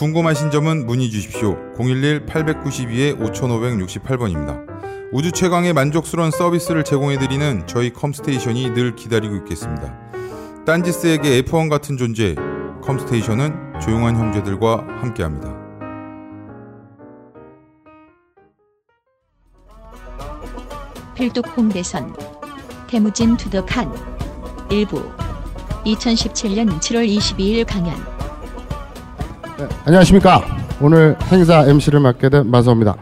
궁금하신 점은 문의 주십시오. 011-892-5568번입니다. 우주 최강의 만족스러운 서비스를 제공해드리는 저희 컴스테이션이 늘 기다리고 있겠습니다. 딴지스에게 F1 같은 존재, 컴스테이션은 조용한 형제들과 함께합니다. 필독 홍대선 테무진 to the 칸 1부 2017년 7월 22일 강연 네, 안녕하십니까. 오늘 행사 MC를 맡게 된 마서입니다.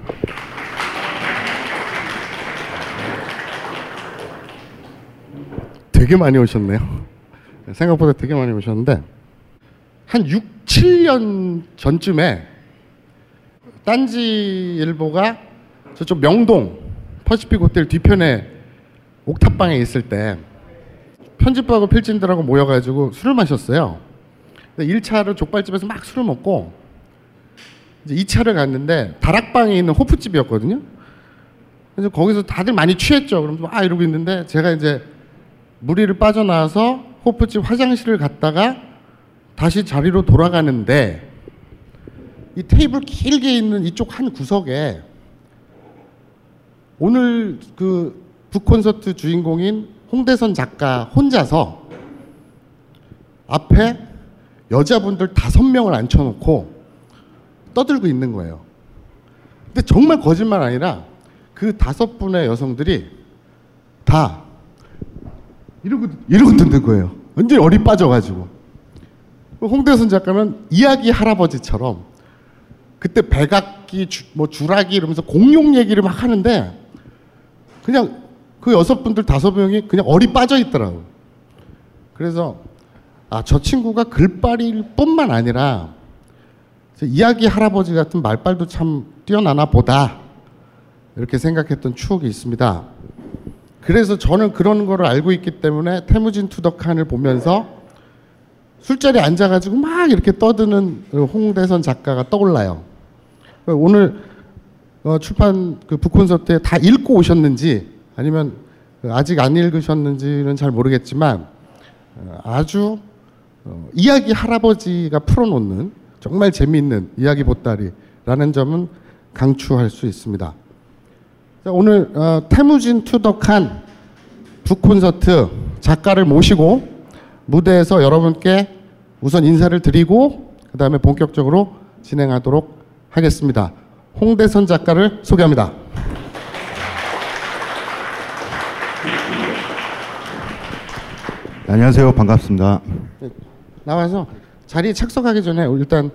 되게 많이 오셨네요. 생각보다 되게 많이 오셨는데 한 6, 7년 전쯤에 딴지일보가 저쪽 명동 퍼시픽 호텔 뒤편에 옥탑방에 있을 때 편집부하고 필진들하고 모여가지고 술을 마셨어요. 1차를 족발집에서 막 술을 먹고 이제 2차를 갔는데 다락방에 있는 호프집이었거든요. 그래서 거기서 다들 많이 취했죠. 그럼 아 이러고 있는데 제가 이제 무리를 빠져나와서 호프집 화장실을 갔다가 다시 자리로 돌아가는데 이 테이블 길게 있는 이쪽 한 구석에 오늘 그 북콘서트 주인공인 홍대선 작가 혼자서 앞에 여자분들 다섯 명을 앉혀놓고 떠들고 있는 거예요. 근데 정말 거짓말 아니라 그 다섯 분의 여성들이 다 이러고 이러고 듣는 거예요. 완전히 어리 빠져가지고 홍대선 작가는 이야기 할아버지처럼 그때 백악기 주, 뭐 주라기 이러면서 공룡 얘기를 막 하는데 그냥 그 여섯 분들 다섯 명이 그냥 어리 빠져 있더라고. 그래서 아 저 친구가 글빨일 뿐만 아니라 이야기 할아버지 같은 말빨도 참 뛰어나나 보다 이렇게 생각했던 추억이 있습니다. 그래서 저는 그런 거를 알고 있기 때문에 태무진 투덕한을 보면서 술자리에 앉아가지고 막 이렇게 떠드는 홍대선 작가가 떠올라요. 오늘 어, 출판 그 북콘서트에 다 읽고 오셨는지 아니면 아직 안 읽으셨는지는 잘 모르겠지만 어, 아주 어, 이야기 할아버지가 풀어놓는 정말 재미있는 이야기 보따리라는 점은 강추할 수 있습니다. 자, 오늘 어, 태무진 투덕한 북콘서트 작가를 모시고 무대에서 여러분께 우선 인사를 드리고 그 다음에 본격적으로 진행하도록 하겠습니다. 홍대선 작가를 소개합니다. 안녕하세요. 반갑습니다. 나와서 자리에 착석하기 전에 일단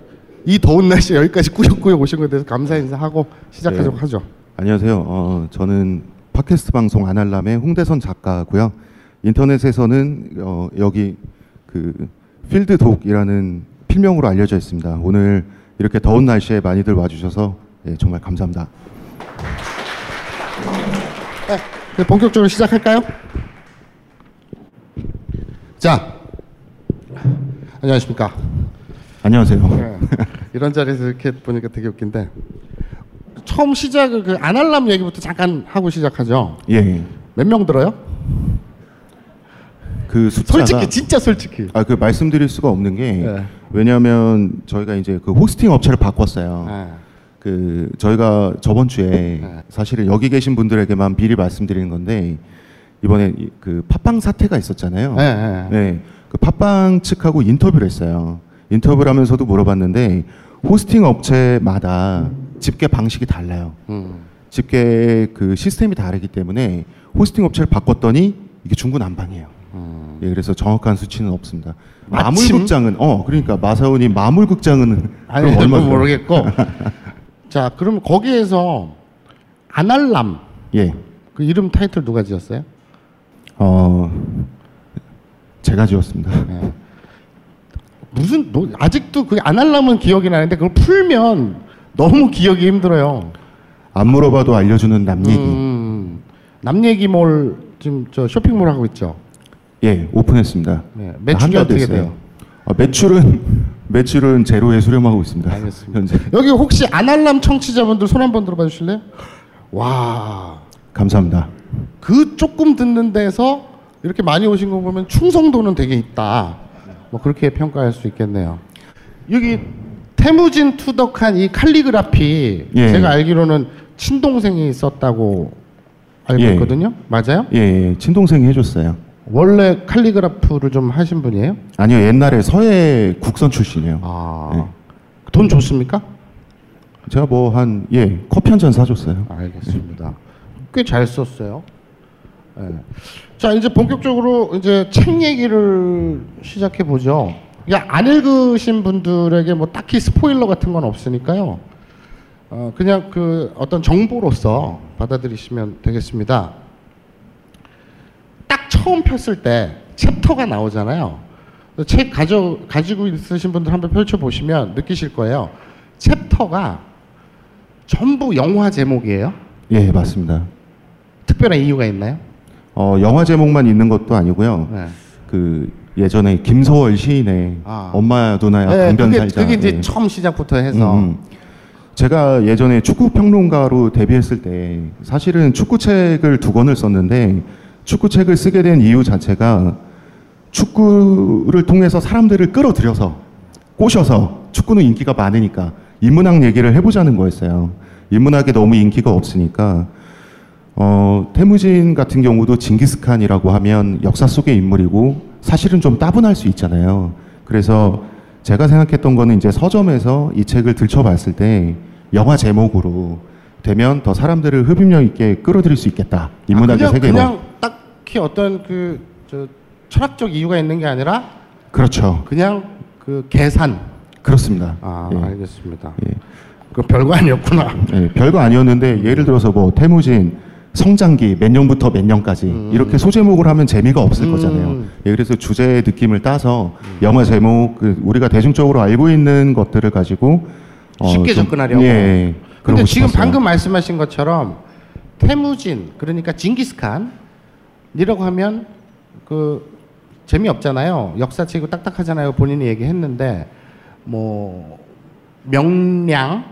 이 더운 날씨에 여기까지 꾸역꾸역 오신 것에 대해서 감사 인사하고 시작하도록 네. 하죠. 안녕하세요. 어, 저는 팟캐스트 방송 아날람의 홍대선 작가고요. 인터넷에서는 어, 여기 그 필드 독이라는 필명으로 알려져 있습니다. 오늘 이렇게 더운 날씨에 많이들 와주셔서 예, 정말 감사합니다. 네, 본격적으로 시작할까요? 자, 안녕하십니까. 안녕하세요. 네, 이런 자리에서 이렇게 보니까 되게 웃긴데 처음 시작을 그 아날람 얘기부터 잠깐 하고 시작하죠. 예, 예. 몇명 들어요? 그 숫자가 솔직히 진짜 솔직히. 아, 그 말씀드릴 수가 없는 게 네. 왜냐하면 저희가 이제 그 호스팅 업체를 바꿨어요. 네. 그 저희가 저번 주에 네. 사실은 여기 계신 분들에게만 미리 말씀드리는 건데 이번에 이- 그 팟빵 사태가 있었잖아요. 네. 그 팟빵 측하고 인터뷰를 했어요. 인터뷰를 하면서도 물어봤는데 호스팅 업체마다 집계 방식이 달라요. 음. 집계 그 시스템이 다르기 때문에 호스팅 업체를 바꿨더니 이게 중구난방이에요. 음. 예, 그래서 정확한 수치는 없습니다. 마침? 마물극장은 어 그러니까 마사오님 마물극장은 아니 얼마? 모르겠고. 자, 그럼 거기에서 아날람 예. 그 이름 타이틀 누가 지었어요? 어 제가 지었습니다. 무슨 너, 아직도 그 아날람은 기억이 나는데 그걸 풀면 너무 기억이 힘들어요. 안 물어봐도 알려주는 남 얘기. 음, 남 얘기 몰 지금 저 쇼핑몰 하고 있죠. 예, 오픈했습니다. 네, 한 매출이 달 어떻게 됐어요. 돼요? 아, 매출은 매출은 제로에 수렴하고 있습니다. 알겠습니다. 현재 여기 혹시 아날람 청취자분들 손 한번 들어봐 주실래요? 와, 감사합니다. 그 조금 듣는 데서 이렇게 많이 오신 거 보면 충성도는 되게 있다. 뭐 그렇게 평가할 수 있겠네요. 여기 태무진 투덕한 이 칼리그라피 예. 제가 알기로는 친동생이 썼다고 알고 예. 있거든요. 맞아요? 예, 예, 친동생이 해줬어요. 원래 칼리그라프를 좀 하신 분이에요? 아니요, 옛날에 서해 국선 출신이에요. 아, 네. 돈 줬습니까? 제가 뭐 한 예 커피 한 잔 사줬어요. 알겠습니다. 꽤 잘 썼어요. 예. 자 이제 본격적으로 이제 책 얘기를 시작해 보죠. 안 읽으신 분들에게 뭐 딱히 스포일러 같은 건 없으니까요. 어, 그냥 그 어떤 정보로서 받아들이시면 되겠습니다. 딱 처음 폈을 때 챕터가 나오잖아요. 책 가져 가지고 있으신 분들 한번 펼쳐 보시면 느끼실 거예요. 챕터가 전부 영화 제목이에요. 예, 맞습니다. 특별한 이유가 있나요? 어, 영화 제목만 있는 것도 아니고요. 네. 그 예전에 김소월 시인의 아. 엄마 누나야 네, 강변 그게, 살자. 그게 이제 예. 처음 시작부터 해서 음, 음. 제가 예전에 축구 평론가로 데뷔했을 때 사실은 축구 책을 두 권을 썼는데 축구 책을 쓰게 된 이유 자체가 축구를 통해서 사람들을 끌어들여서 꼬셔서 축구는 인기가 많으니까 인문학 얘기를 해보자는 거였어요. 인문학에 너무 인기가 없으니까 어, 태무진 같은 경우도 징기스칸이라고 하면 역사 속의 인물이고 사실은 좀 따분할 수 있잖아요. 그래서 제가 생각했던 거는 이제 서점에서 이 책을 들춰봤을 때 영화 제목으로 되면 더 사람들을 흡입력 있게 끌어들일 수 있겠다. 인문학의 아, 세계로. 그냥 딱히 어떤 그 저 철학적 이유가 있는 게 아니라 그렇죠. 그냥 그 계산. 그렇습니다. 아 예. 알겠습니다. 예. 그 별거 아니었구나. 예, 별거 아니었는데 예를 들어서 뭐 태무진 성장기 몇 년부터 몇 년까지 이렇게 소제목을 하면 재미가 없을 음. 거잖아요. 예, 그래서 주제의 느낌을 따서 영화 제목 그 우리가 대중적으로 알고 있는 것들을 가지고 어, 쉽게 좀- 접근하려고. 예. 근데 그러고 지금 싶었어요. 방금 말씀하신 것처럼 태무진 그러니까 징기스칸이라고 하면 그 재미없잖아요. 역사책이고 딱딱하잖아요. 본인이 얘기했는데 뭐 명량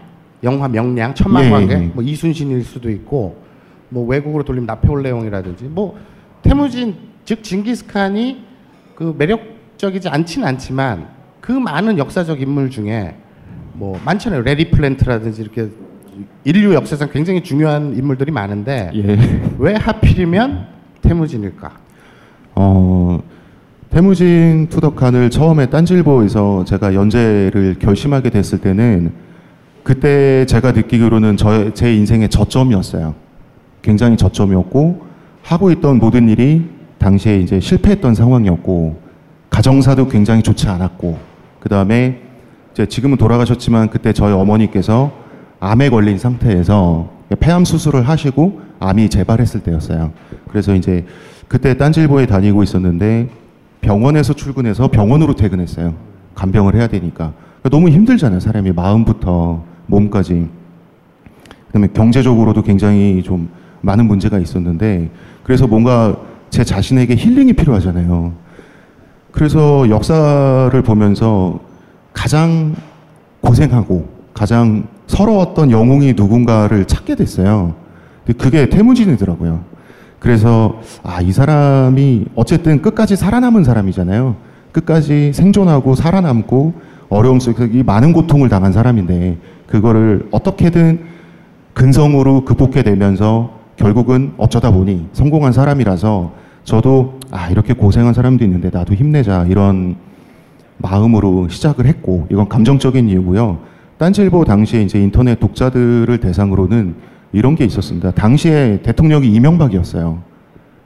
영화 명량 천만관계 예, 예. 뭐 이순신일 수도 있고 뭐 외국으로 돌리면 나폴레옹이라든지 뭐 태무진 즉 징기스칸이 그 매력적이지 않지는 않지만 그 많은 역사적 인물 중에 뭐 많잖아요. 레디 플랜트라든지 이렇게 인류 역사상 굉장히 중요한 인물들이 많은데 예. 왜 하필이면 테무진일까? 어, 테무진 to the 칸을 처음에 딴지일보에서 제가 연재를 결심하게 됐을 때는 그때 제가 느끼기로는 저, 제 인생의 저점이었어요. 굉장히 저점이었고 하고 있던 모든 일이 당시에 이제 실패했던 상황이었고 가정사도 굉장히 좋지 않았고 그 다음에 이제 지금은 돌아가셨지만 그때 저희 어머니께서 암에 걸린 상태에서 폐암 수술을 하시고 암이 재발했을 때였어요. 그래서 이제 그때 딴질보에 다니고 있었는데 병원에서 출근해서 병원으로 퇴근했어요. 간병을 해야 되니까. 그러니까 너무 힘들잖아요. 사람이 마음부터 몸까지. 그다음에 경제적으로도 굉장히 좀 많은 문제가 있었는데 그래서 뭔가 제 자신에게 힐링이 필요하잖아요. 그래서 역사를 보면서 가장 고생하고 가장 서러웠던 영웅이 누군가를 찾게 됐어요. 근데 그게 태무진이더라고요. 그래서 아, 이 사람이 어쨌든 끝까지 살아남은 사람이잖아요. 끝까지 생존하고 살아남고 어려움 속에서 이 많은 고통을 당한 사람인데 그거를 어떻게든 근성으로 극복해 내면서 결국은 어쩌다 보니 성공한 사람이라서 저도 아 이렇게 고생한 사람도 있는데 나도 힘내자 이런 마음으로 시작을 했고 이건 감정적인 이유고요. 딴지일보 당시에 이제 인터넷 독자들을 대상으로는 이런 게 있었습니다. 당시에 대통령이 이명박이었어요.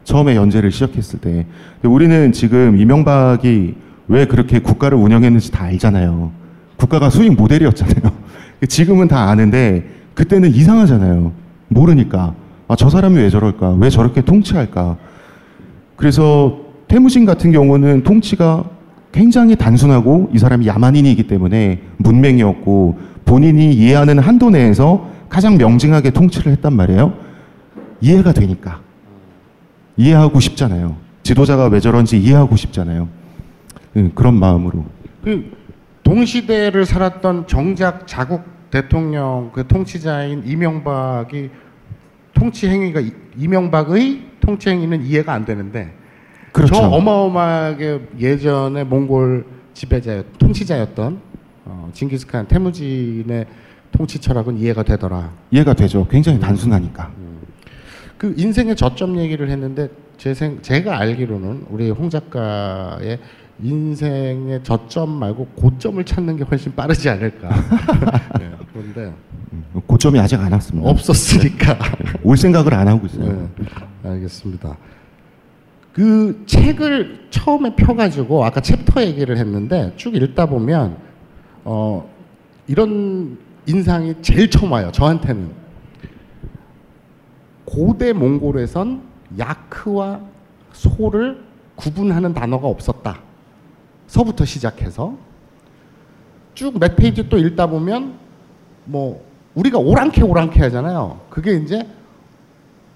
처음에 연재를 시작했을 때. 우리는 지금 이명박이 왜 그렇게 국가를 운영했는지 다 알잖아요. 국가가 수익 모델이었잖아요. 지금은 다 아는데 그때는 이상하잖아요. 모르니까. 아, 저 사람이 왜 저럴까? 왜 저렇게 통치할까? 그래서 태무진 같은 경우는 통치가 굉장히 단순하고 이 사람이 야만인이기 때문에 문맹이었고 본인이 이해하는 한도 내에서 가장 명징하게 통치를 했단 말이에요. 이해가 되니까. 이해하고 싶잖아요. 지도자가 왜 저런지 이해하고 싶잖아요. 음, 그런 마음으로. 그 동시대를 살았던 정작 자국 대통령 그 통치자인 이명박이 통치 행위가 이- 이명박의 통치 행위는 이해가 안 되는데 그렇죠. 저 어마어마하게 예전에 몽골 지배자 통치자였던 어, 징기스칸 태무진의 통치 철학은 이해가 되더라. 이해가 되죠. 굉장히 단순하니까. 그 인생의 저점 얘기를 했는데 제 생, 제가 알기로는 우리 홍 작가의 인생의 저점 말고 고점을 찾는 게 훨씬 빠르지 않을까. 네, 그런데 음, 고점이 아직 안 왔습니다. 없었으니까. 올 생각을 안 하고 있어요. 네, 알겠습니다. 그 책을 처음에 펴가지고 아까 챕터 얘기를 했는데 쭉 읽다 보면 어, 이런 인상이 제일 처음 와요. 저한테는 고대 몽골에선 야크와 소를 구분하는 단어가 없었다. 서부터 시작해서 쭉 몇 페이지 또 읽다 보면 뭐 우리가 오랑캐 오랑캐 하잖아요. 그게 이제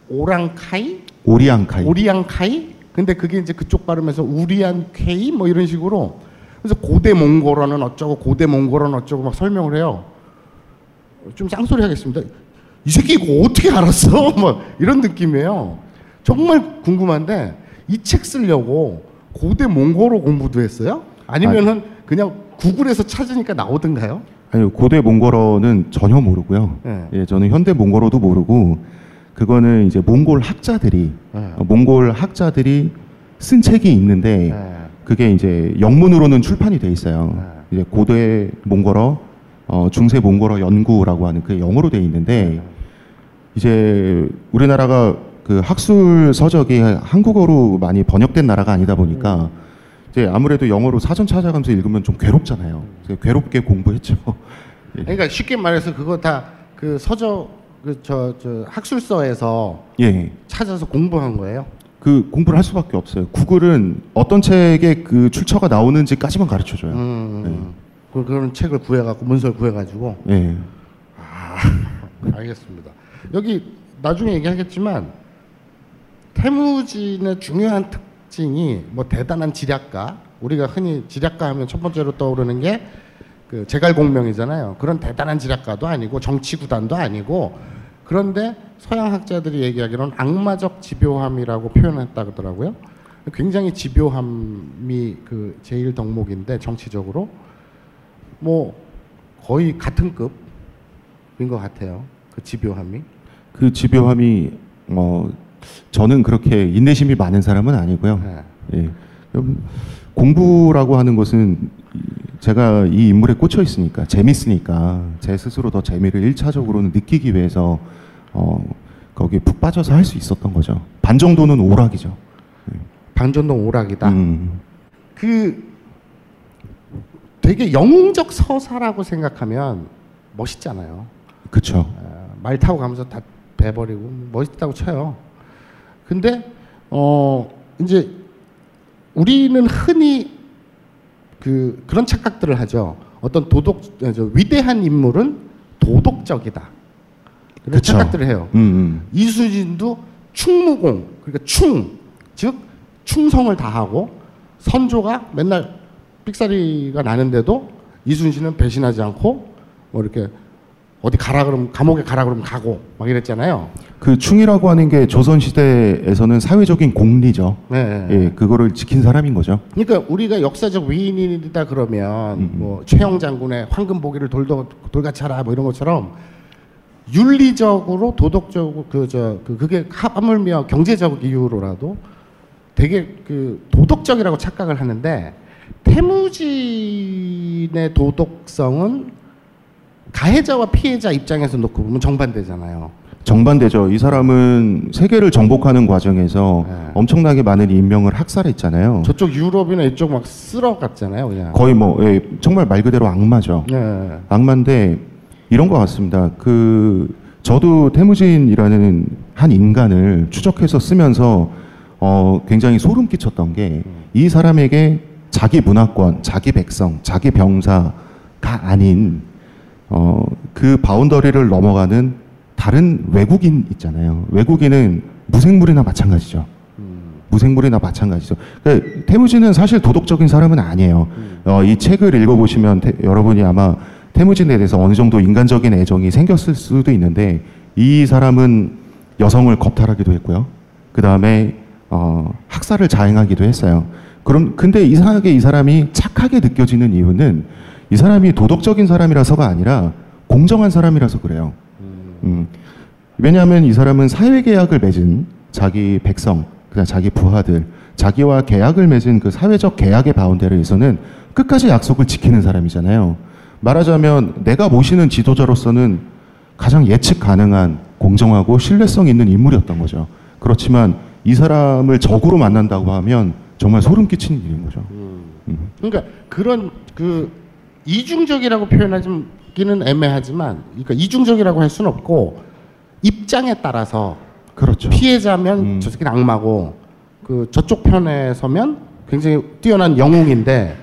오랑카이, 오리앙카이. 오리앙카이. 근데 그게 이제 그쪽 발음에서 우리안케이 뭐 이런 식으로 그래서 고대 몽골어는 어쩌고 고대 몽골어는 어쩌고 막 설명을 해요. 좀 쌍소리 하겠습니다. 이 새끼 이거 어떻게 알았어? 뭐 이런 느낌이에요. 정말 궁금한데 이 책 쓰려고 고대 몽골어 공부도 했어요? 아니면은 그냥 구글에서 찾으니까 나오던가요? 아니 고대 몽골어는 전혀 모르고요. 네. 예, 저는 현대 몽골어도 모르고 그거는 이제 몽골 학자들이 네. 어, 몽골 학자들이 쓴 책이 있는데 네. 그게 이제 영문으로는 출판이 돼 있어요. 이제 고대 몽골어, 어, 중세 몽골어 연구라고 하는 그 영어로 돼 있는데 이제 우리나라가 그 학술 서적이 한국어로 많이 번역된 나라가 아니다 보니까 이제 아무래도 영어로 사전 찾아가면서 읽으면 좀 괴롭잖아요. 괴롭게 공부했죠. 예. 그러니까 쉽게 말해서 그거 다 그 서적 그저 저 학술서에서 예. 찾아서 공부한 거예요. 그 공부를 할 수밖에 없어요. 구글은 어떤 책에 그 출처가 나오는지까지만 가르쳐 줘요. 음, 그 그런 책을 구해갖고 문서를 구해가지고 예. 알겠습니다. 여기 나중에 얘기하겠지만 태무진의 중요한 특징이 뭐 대단한 지략가 우리가 흔히 지략가 하면 첫 번째로 떠오르는 게 그 제갈공명이잖아요. 그런 대단한 지략가도 아니고 정치 구단도 아니고 그런데 서양 학자들이 얘기하기로는 악마적 집요함이라고 표현했다 그러더라고요. 굉장히 집요함이 그 제일 덕목인데 정치적으로 뭐 거의 같은 급인 것 같아요. 그 집요함이. 그 집요함이 어 저는 그렇게 인내심이 많은 사람은 아니고요. 네. 예. 공부라고 하는 것은 이- 제가 이 인물에 꽂혀 있으니까 재밌으니까 제 스스로 더 재미를 일차적으로는 느끼기 위해서 어 거기에 푹 빠져서 할 수 있었던 거죠. 반 정도는 오락이죠. 방전동 오락이다. 음. 그 되게 영웅적 서사라고 생각하면 멋있잖아요. 어, 말 타고 가면서 다 배버리고 멋있다고 쳐요. 근데 어 이제 우리는 흔히 그 그런 착각들을 하죠. 어떤 도덕 저 위대한 인물은 도덕적이다. 그런 그쵸. 착각들을 해요. 음, 음. 이수진도 충무공 그러니까 충 즉 충성을 다하고 선조가 맨날 삑사리가 나는데도 이순신은 배신하지 않고 뭐 이렇게 어디 가라 그러면 감옥에 가라 그러면 가고 막 이랬잖아요. 그 충이라고 하는 게 조선 시대에서는 사회적인 공리죠. 네. 예, 그거를 지킨 사람인 거죠. 그러니까 우리가 역사적 위인이다 그러면 음. 뭐 최영 장군의 황금 보기를 돌도 돌같이 하라 뭐 이런 것처럼 윤리적으로 도덕적으로 그저 그 그게 하물며 경제적 이유로라도 되게 그 도덕적이라고 착각을 하는데 태무진의 도덕성은 가해자와 피해자 입장에서 놓고 보면 정반대잖아요. 정반대죠. 이 사람은 세계를 정복하는 과정에서 네. 엄청나게 많은 인명을 학살했잖아요. 저쪽 유럽이나 이쪽 막 쓸어갔잖아요, 그냥. 거의 뭐 예, 정말 말 그대로 악마죠. 네. 악마인데 이런 것 같습니다. 그 저도 태무진이라는 한 인간을 추적해서 쓰면서 어, 굉장히 소름 끼쳤던 게 이 사람에게 자기 문화권, 자기 백성, 자기 병사가 아닌 어, 그 바운더리를 넘어가는 다른 외국인 있잖아요. 외국인은 무생물이나 마찬가지죠. 무생물이나 마찬가지죠. 그러니까 태무진은 사실 도덕적인 사람은 아니에요. 어, 이 책을 읽어보시면 태- 여러분이 아마 태무진에 대해서 어느 정도 인간적인 애정이 생겼을 수도 있는데 이 사람은 여성을 겁탈하기도 했고요. 그 다음에 어, 학살을 자행하기도 했어요. 그럼 근데 이상하게 이 사람이 착하게 느껴지는 이유는 이 사람이 도덕적인 사람이라서가 아니라 공정한 사람이라서 그래요. 음. 왜냐하면 이 사람은 사회 계약을 맺은 자기 백성, 그냥 자기 부하들, 자기와 계약을 맺은 그 사회적 계약의 바운더리에서는 끝까지 약속을 지키는 사람이잖아요. 말하자면 내가 모시는 지도자로서는 가장 예측 가능한 공정하고 신뢰성 있는 인물이었던 거죠. 그렇지만 이 사람을 적으로 만난다고 하면 정말 소름 끼치는 일인 거죠. 그러니까 그런 그 이중적이라고 표현하기는 애매하지만, 그러니까 이중적이라고 할 수는 없고 입장에 따라서 그렇죠. 피해자면 음. 저 새끼는 악마고 그 저쪽 편에 서면 굉장히 뛰어난 영웅인데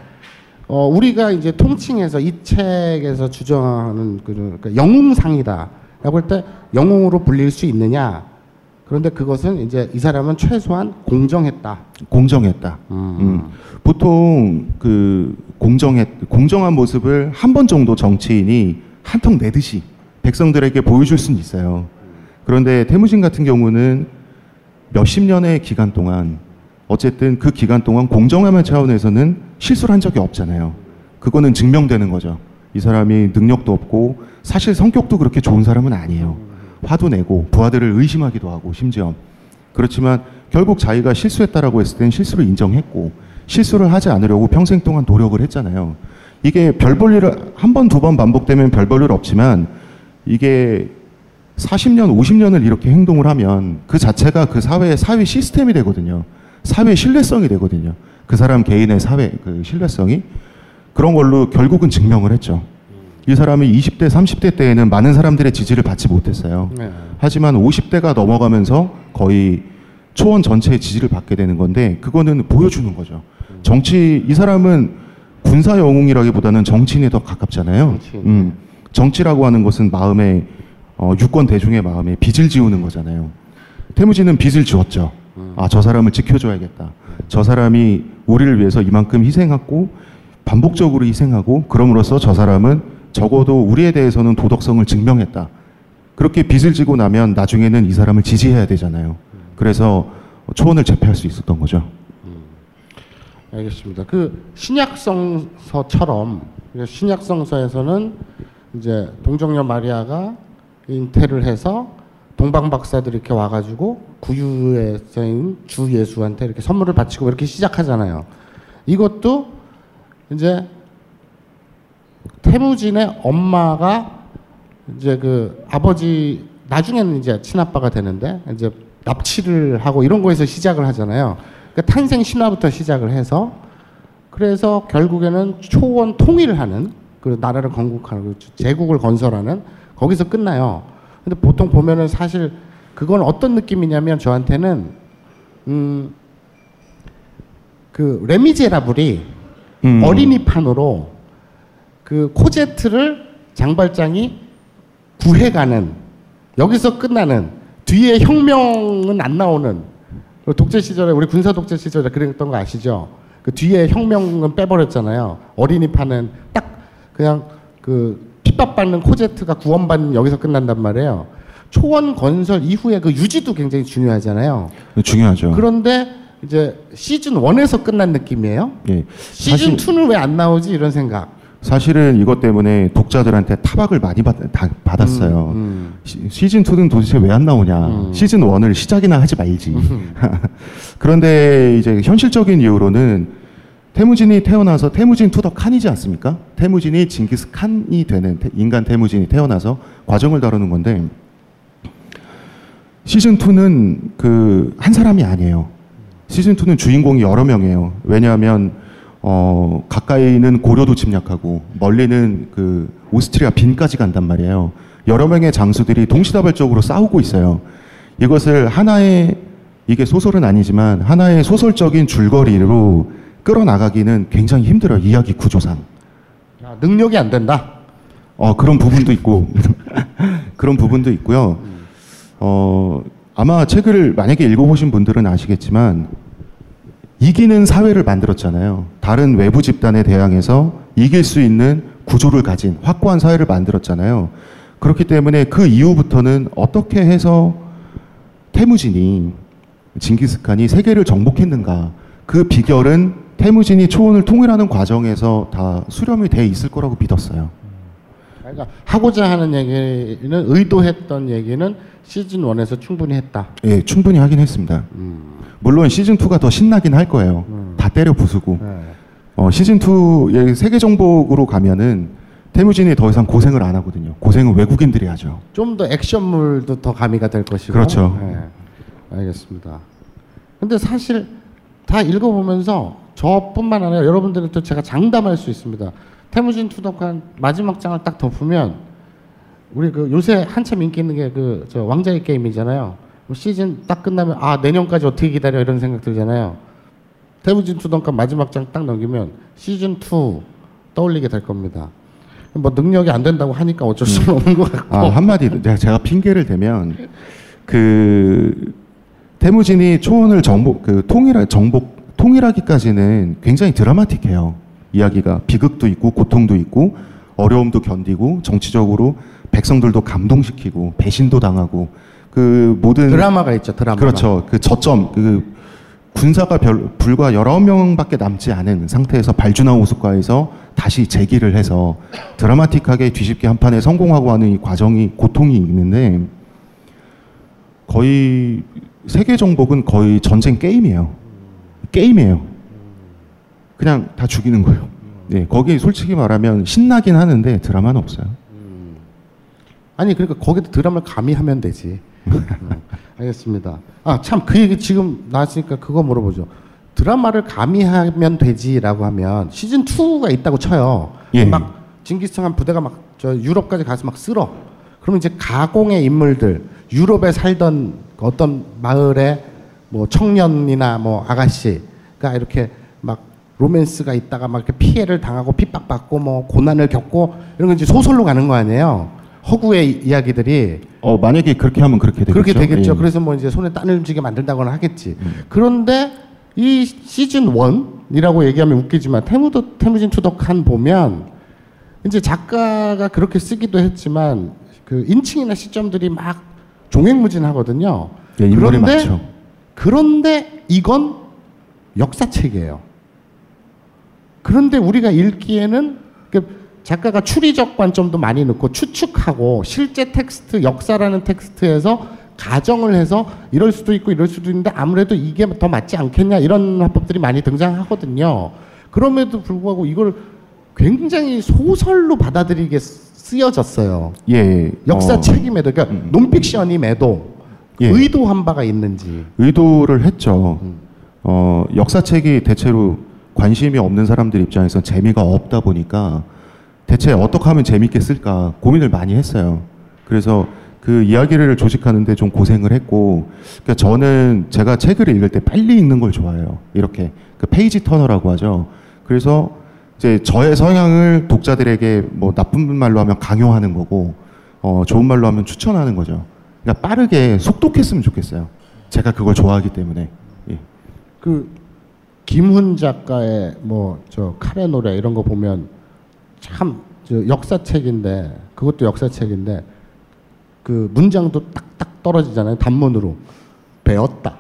어 우리가 이제 통칭해서 이 책에서 주장하는 그 그러니까 영웅상이다라고 할 때 영웅으로 불릴 수 있느냐 그런데 그것은 이제 이 사람은 최소한 공정했다. 공정했다. 음. 음. 보통 그 공정했 공정한 모습을 한 번 정도 정치인이 한턱 내듯이 백성들에게 보여줄 수는 있어요. 그런데 태무진 같은 경우는 몇십 년의 기간 동안 어쨌든 그 기간 동안 공정함의 차원에서는 실수를 한 적이 없잖아요. 그거는 증명되는 거죠. 이 사람이 능력도 없고 사실 성격도 그렇게 좋은 사람은 아니에요. 화도 내고 부하들을 의심하기도 하고 심지어 그렇지만 결국 자기가 실수했다라고 했을 땐 실수를 인정했고 실수를 하지 않으려고 평생 동안 노력을 했잖아요. 이게 별 볼 일을 한 번, 두 번 반복되면 별 볼 일 없지만 이게 40년, 50년을 이렇게 행동을 하면 그 자체가 그 사회의 사회 시스템이 되거든요. 사회 신뢰성이 되거든요. 그 사람 개인의 사회 그 신뢰성이 그런 걸로 결국은 증명을 했죠. 이 사람이 20대, 30대 때에는 많은 사람들의 지지를 받지 못했어요. 네. 하지만 50대가 넘어가면서 거의 초원 전체의 지지를 받게 되는 건데 그거는 보여주는 거죠. 정치 이 사람은 군사 영웅이라기보다는 정치인에 더 가깝잖아요. 정치인. 음, 정치라고 하는 것은 마음에 어, 유권 대중의 마음에 빚을 지우는 거잖아요. 태무진은 빚을 지웠죠. 아, 저 사람을 지켜줘야겠다. 저 사람이 우리를 위해서 이만큼 희생하고 반복적으로 희생하고 그럼으로써 저 사람은 적어도 우리에 대해서는 도덕성을 증명했다. 그렇게 빚을 지고 나면 나중에는 이 사람을 지지해야 되잖아요. 그래서 초원을 제패할 수 있었던 거죠. 알겠습니다. 그 신약성서처럼 그러니까 신약성서에서는 이제 동정녀 마리아가 잉태를 해서 동방 박사들이 이렇게 와가지고 구유에서인 주 예수한테 이렇게 선물을 바치고 이렇게 시작하잖아요. 이것도 이제 태무진의 엄마가 이제 그 아버지 나중에는 이제 친아빠가 되는데 이제 납치를 하고 이런 거에서 시작을 하잖아요. 그러니까 탄생 신화부터 시작을 해서 그래서 결국에는 초원 통일하는 그 나라를 건국하는 그 제국을 건설하는 거기서 끝나요. 근데 보통 보면은 사실 그건 어떤 느낌이냐면 저한테는 음 그 레미제라블이 음. 어린이 판으로 그 코제트를 장발장이 구해가는 여기서 끝나는 뒤에 혁명은 안 나오는 그 독재 시절에 우리 군사 독재 시절에 그랬던 거 아시죠? 그 뒤에 혁명은 빼버렸잖아요. 어린이판은 딱 그냥 그 핍박받는 코제트가 구원받는 여기서 끝난단 말이에요. 초원 건설 이후에 그 유지도 굉장히 중요하잖아요. 중요하죠. 그런데 이제 시즌 1에서 끝난 느낌이에요. 예. 시즌 2는 왜 안 나오지 이런 생각. 사실은 이것 때문에 독자들한테 타박을 많이 받, 다, 받았어요. 음, 시, 즌 2는 도대체 왜 안 나오냐. 음. 시즌 1을 시작이나 하지 말지. 그런데 이제 현실적인 이유로는 테무진이 태어나서 테무진 to the 칸이지 않습니까? 테무진이 징기스 칸이 되는 태- 인간 테무진이 태어나서 과정을 다루는 건데 시즌 2는 그 한 사람이 아니에요. 시즌 2는 주인공이 여러 명이에요. 왜냐하면 어, 가까이는 고려도 침략하고 멀리는 그 오스트리아 빈까지 간단 말이에요. 여러 명의 장수들이 동시다발적으로 싸우고 있어요. 이것을 하나의 이게 소설은 아니지만 하나의 소설적인 줄거리로 끌어나가기는 굉장히 힘들어요. 이야기 구조상. 아, 능력이 안 된다. 어, 그런 부분도 있고 그런 부분도 있고요. 어, 아마 책을 만약에 읽어보신 분들은 아시겠지만 이기는 사회를 만들었잖아요. 다른 외부 집단에 대항해서 이길 수 있는 구조를 가진 확고한 사회를 만들었잖아요. 그렇기 때문에 그 이후부터는 어떻게 해서 태무진이 징기스칸이 세계를 정복했는가 그 비결은 태무진이 초원을 통일하는 과정에서 다 수렴이 돼 있을 거라고 믿었어요. 그러니까 하고자 하는 얘기는 의도했던 얘기는 시즌 1에서 충분히 했다. 예, 충분히 하긴 했습니다. 물론 시즌 2가 더 신나긴 할 거예요. 다 때려 부수고. 네. 어, 시즌 2의 세계 정복으로 가면은 태무진이 더 이상 고생을 안 하거든요. 고생은 외국인들이 하죠. 좀 더 액션물도 더 가미가 될 것이고. 그렇죠. 네. 알겠습니다. 근데 사실 다 읽어보면서 저뿐만 아니라 여러분들한테 제가 장담할 수 있습니다. 태무진 투덕한 마지막 장을 딱 덮으면 우리 그 요새 한참 인기 있는 게 그 저 왕자의 게임이잖아요. 뭐 시즌 딱 끝나면 아 내년까지 어떻게 기다려 이런 생각 들잖아요. 태무진 투덕한 마지막 장 딱 넘기면 시즌 2 떠올리게 될 겁니다. 뭐 능력이 안 된다고 하니까 어쩔 수는 없는 것 같고. 아, 한마디 제가, 제가 핑계를 대면 그 태무진이 초원을 정복 그 통일하 정복 통일하기까지는 굉장히 드라마틱해요. 이야기가 비극도 있고 고통도 있고 어려움도 견디고 정치적으로 백성들도 감동시키고 배신도 당하고 그 모든 드라마가 있죠 드라마. 그렇죠. 그 저점 그 군사가 별, 불과 19명밖에 남지 않은 상태에서 발주나 호숫가에서 다시 재기를 해서 드라마틱하게 뒤집기 한 판에 성공하고 하는 이 과정이 고통이 있는데 거의 세계 정복은 거의 전쟁 게임이에요. 게임이에요. 그냥 다 죽이는 거예요. 네, 거기 솔직히 말하면 신나긴 하는데 드라마는 없어요. 아니 그러니까 거기다 드라마를 가미하면 되지. 음, 알겠습니다. 아 참 그 얘기 지금 나왔으니까 그거 물어보죠. 드라마를 가미하면 되지라고 하면 시즌 2가 있다고 쳐요. 예. 막 징기스칸 부대가 막 저 유럽까지 가서 막 쓸어. 그러면 이제 가공의 인물들 유럽에 살던 어떤 마을에 뭐 청년이나 뭐 아가씨가 이렇게 막 로맨스가 있다가 막 이렇게 피해를 당하고 핍박받고 뭐 고난을 겪고 이런 건 이제 소설로 가는 거 아니에요. 허구의 이야기들이 어, 만약에 그렇게 하면 그렇게 되겠죠. 그렇게 되겠죠. 예. 음. 그래서 뭐 이제 손에 땀을 쥐게 만든다거나 하겠지. 그런데 이 시즌 1이라고 얘기하면 웃기지만 태무도 태무진 투덕한 보면 이제 작가가 그렇게 쓰기도 했지만 그 인칭이나 시점들이 막 종횡무진하거든요. 예, 인물이 많죠. 그런데 이건 역사책이에요. 그런데 우리가 읽기에는 그 작가가 추리적 관점도 많이 넣고 추측하고 실제 텍스트 역사라는 텍스트에서 가정을 해서 이럴 수도 있고 이럴 수도 있는데 아무래도 이게 더 맞지 않겠냐 이런 화법들이 많이 등장하거든요. 그럼에도 불구하고 이걸 굉장히 소설로 받아들이게 쓰여졌어요. 예, 예. 역사 어, 책임에도 그러니까 음. 논픽션임에도 예. 의도한 바가 있는지. 의도를 했죠. 음. 어, 역사책이 대체로 관심이 없는 사람들 입장에서 재미가 없다 보니까 대체 어떻게 하면 재밌게 쓸까 고민을 많이 했어요. 그래서 그 이야기를 조직하는데 좀 고생을 했고, 그러니까 저는 제가 책을 읽을 때 빨리 읽는 걸 좋아해요. 이렇게 그 페이지 터너라고 하죠. 그래서 이제 저의 성향을 독자들에게 뭐 나쁜 말로 하면 강요하는 거고, 어, 좋은 말로 하면 추천하는 거죠. 그러니까 빠르게 속독했으면 좋겠어요. 제가 그걸 좋아하기 때문에. 예. 그 김훈 작가의 뭐 저 카레 노래 이런 거 보면 참저 역사책인데 그것도 역사책인데 그 문장도 딱딱 떨어지잖아요. 단문으로. 배웠다.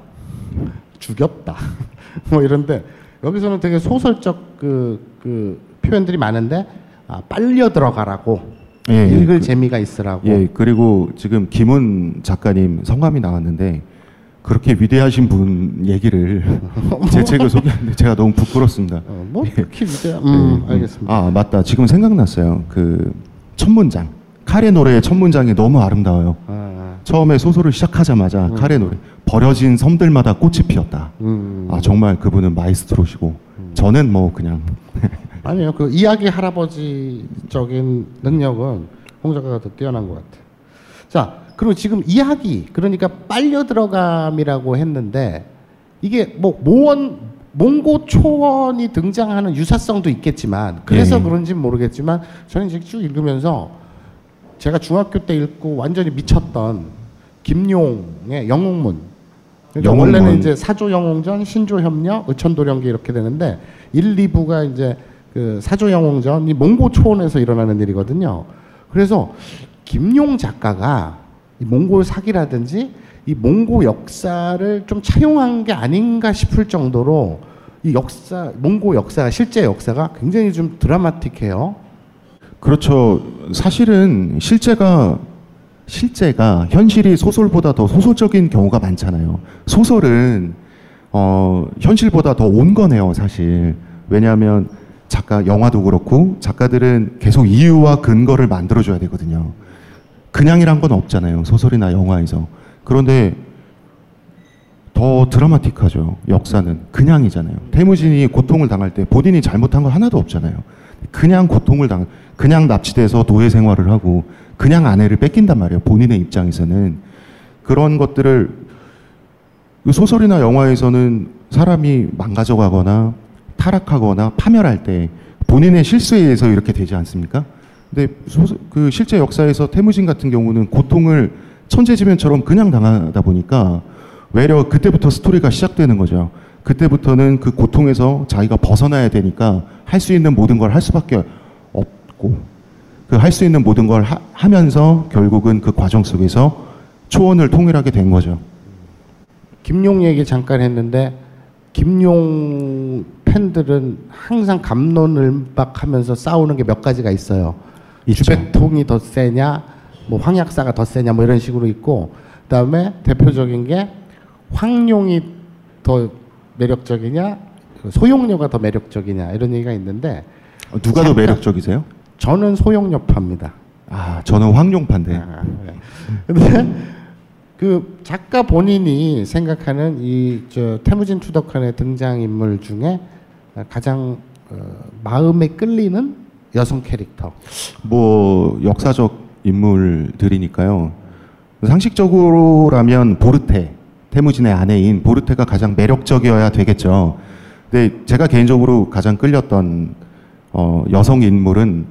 죽였다. 뭐 이런데 여기서는 되게 소설적 그, 그 표현들이 많은데 아, 빨려 들어가라고 예, 예. 읽을 그- 재미가 있으라고. 예, 그리고 지금 김훈 작가님 성함이 나왔는데 그렇게 위대하신 분 얘기를 제 책을 소개하는데 제가 너무 부끄럽습니다. 어, 뭐 그렇게 위대한 음, 예, 알겠습니다 아 맞다. 지금 생각났어요. 그 첫 문장 카레 노래의 첫 문장이 너무 아름다워요. 아, 처음에 소설을 시작하자마자 카레 노래 버려진 섬들마다 꽃이 피었다. 음. 아 정말 그분은 마이스트로시고 저는 뭐 그냥 아니요, 그 이야기 할아버지적인 능력은 홍 작가가 더 뛰어난 것 같아요. 자, 그리고 지금 이야기, 그러니까 빨려 들어감이라고 했는데 이게 뭐 모원, 몽고 초원이 등장하는 유사성도 있겠지만 그래서 예. 그런지 모르겠지만 저는 이제 쭉 읽으면서 제가 중학교 때 읽고 완전히 미쳤던 김용의 영웅문. 그러니까 영웅문. 원래는 이제 사조 영웅전, 신조 협력, 의천도령기 이렇게 되는데 1, 2부가 이제 그 사조 영웅전 이 몽고 초원에서 일어나는 일이거든요. 그래서 김용 작가가 이 몽골 사기라든지 이 몽고 역사를 좀 차용한 게 아닌가 싶을 정도로 이 역사 몽고 역사 실제 역사가 굉장히 좀 드라마틱해요. 그렇죠. 사실은 실제가 실제가 현실이 소설보다 더 소설적인 경우가 많잖아요. 소설은 어, 현실보다 더 온건해요, 사실. 왜냐하면 작가 영화도 그렇고 작가들은 계속 이유와 근거를 만들어줘야 되거든요. 그냥이란 건 없잖아요, 소설이나 영화에서. 그런데 더 드라마틱하죠. 역사는 그냥이잖아요. 태무진이 고통을 당할 때 본인이 잘못한 거 하나도 없잖아요. 그냥 고통을 당, 그냥 납치돼서 도회 생활을 하고 그냥 아내를 뺏긴단 말이에요. 본인의 입장에서는 그런 것들을 그 소설이나 영화에서는 사람이 망가져가거나 타락하거나 파멸할 때 본인의 실수에 의해서 이렇게 되지 않습니까? 근데 소설, 그 실제 역사에서 태무진 같은 경우는 고통을 천재지변처럼 그냥 당하다 보니까 외려 그때부터 스토리가 시작되는 거죠. 그때부터는 그 고통에서 자기가 벗어나야 되니까 할 수 있는 모든 걸 할 수밖에 없고 그 할 수 있는 모든 걸 하, 하면서 결국은 그 과정 속에서 초원을 통일하게 된 거죠. 김용 얘기 잠깐 했는데 김용 팬들은 항상 감론을 박하면서 싸우는 게 몇 가지가 있어요. 있죠. 주백통이 더 세냐, 뭐 황약사가 더 세냐, 뭐 이런 식으로 있고, 그 다음에 대표적인 게 황룡이 더 매력적이냐, 그 소용료가 더 매력적이냐 이런 얘기가 있는데 어, 누가 더. 매력적이세요? 저는 소용료파입니다. 아, 저는 황룡파인데. 아, 네. 근데 그 작가 본인이 생각하는 이 저 태무진 투덕한의 등장 인물 중에 가장 어, 마음에 끌리는 여성 캐릭터. 뭐 역사적 인물들이니까요. 상식적으로라면 보르테, 태무진의 아내인 보르테가 가장 매력적이어야 되겠죠. 근데 제가 개인적으로 가장 끌렸던 어, 여성 인물은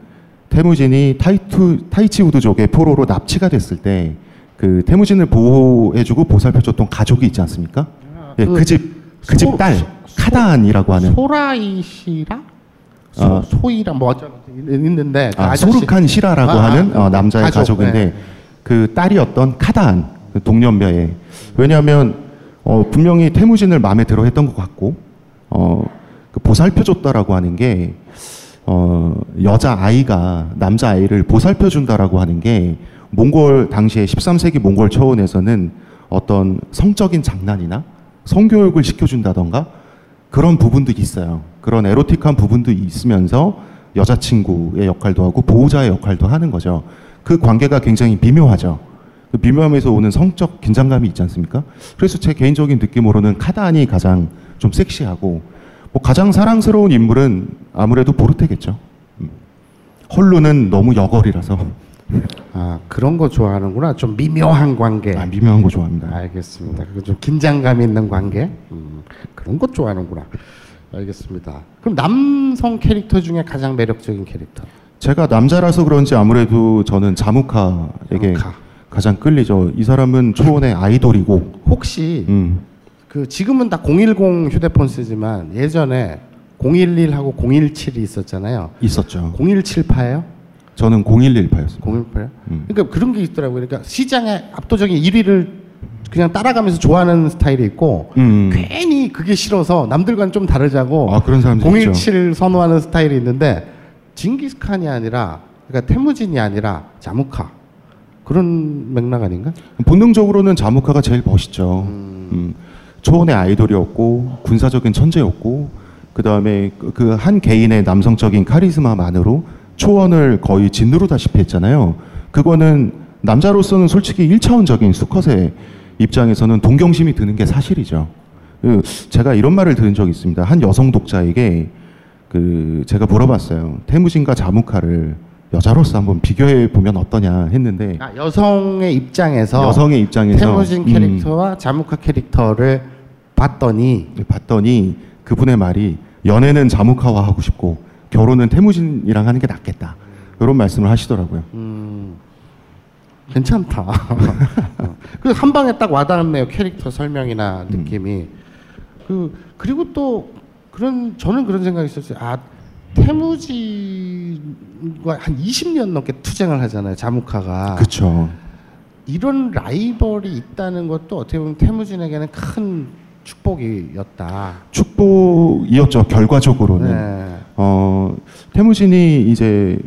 태무진이 타이투, 타이치우드족의 포로로 납치가 됐을 때 그 태무진을 보호해주고 보살펴줬던 가족이 있지 않습니까? 예, 그그집그 집 딸 카다안이라고 하는 소라이 씨랑 소, 어. 소이랑 뭐 어쩌 있는데 그 아, 아저씨- 소르칸 시라라고 아, 하는 아, 어, 남자의 가족, 가족, 인데 네. 그 딸이었던 카다안 그 동년배의 왜냐하면 어, 분명히 태무진을 마음에 들어했던 것 같고 어, 그 보살펴줬다라고 하는 게 어, 여자 아이가 남자 아이를 보살펴준다라고 하는 게 몽골 당시에 13세기 몽골 초원에서는 어떤 성적인 장난이나 성교육을 시켜준다던가 그런 부분도 있어요. 그런 에로틱한 부분도 있으면서 여자친구의 역할도 하고 보호자의 역할도 하는 거죠. 그 관계가 굉장히 미묘하죠. 그 미묘함에서 오는 성적 긴장감이 있지 않습니까? 그래서 제 개인적인 느낌으로는 카단이 가장 좀 섹시하고 뭐 가장 사랑스러운 인물은 아무래도 보르테겠죠. 음. 헐루는 너무 여걸이라서 아 그런 거 좋아하는구나. 좀 미묘한 관계. 아, 미묘한 거 좋아합니다. 알겠습니다. 그좀 긴장감 있는 관계. 음, 그런 것 좋아하는구나. 알겠습니다. 그럼 남성 캐릭터 중에 가장 매력적인 캐릭터. 제가 남자라서 그런지 아무래도 저는 자무카에게 자무카. 가장 끌리죠. 이 사람은 초원의 아이돌이고, 혹시 음, 그 지금은 다 010 휴대폰 쓰지만 예전에 011하고 017이 있었잖아요. 있었죠. 017파예요? 저는 0118였습니다. 018요? 음. 그러니까 그런 게 있더라고요. 그러니까 시장에 압도적인 1위를 그냥 따라가면서 좋아하는 스타일이 있고 음. 괜히 그게 싫어서 남들과는 좀 다르자고 아, 그런 사람들 있죠. 017 선호하는 스타일이 있는데 징기스칸이 아니라 그러니까 태무진이 아니라 자무카 그런 맥락 아닌가? 본능적으로는 자무카가 제일 멋있죠. 음, 초원의 아이돌이었고 군사적인 천재였고 그 다음에 그 한 개인의 남성적인 카리스마만으로 초원을 거의 짓누르다시피 했잖아요. 그거는 남자로서는 솔직히 1차원적인 수컷의 입장에서는 동경심이 드는 게 사실이죠. 그 제가 이런 말을 들은 적이 있습니다. 한 여성 독자에게 그 제가 물어봤어요. 태무진과 자무카를 여자로서 한번 비교해 보면 어떠냐 했는데 아, 여성의 입장에서 여성의 입장에서 태무진 음, 캐릭터와 자무카 캐릭터를 봤더니 봤더니 그분의 말이 연애는 자무카와 하고 싶고 결혼은 태무진이랑 하는 게 낫겠다. 이런 말씀을 하시더라고요. 음, 괜찮다. 어. 그한 방에 딱 와닿네요. 캐릭터 설명이나 느낌이. 그 그리고 또 그런 저는 그런 생각이 있었어요. 아 태무지과 한 20년 넘게 투쟁을 하잖아요. 자무카가. 그렇죠. 이런 라이벌이 있다는 것도 어떻게 보면 태무진에게는 큰 축복이었다. 축복이었죠. 결과적으로는 네. 어, 태무진이 이제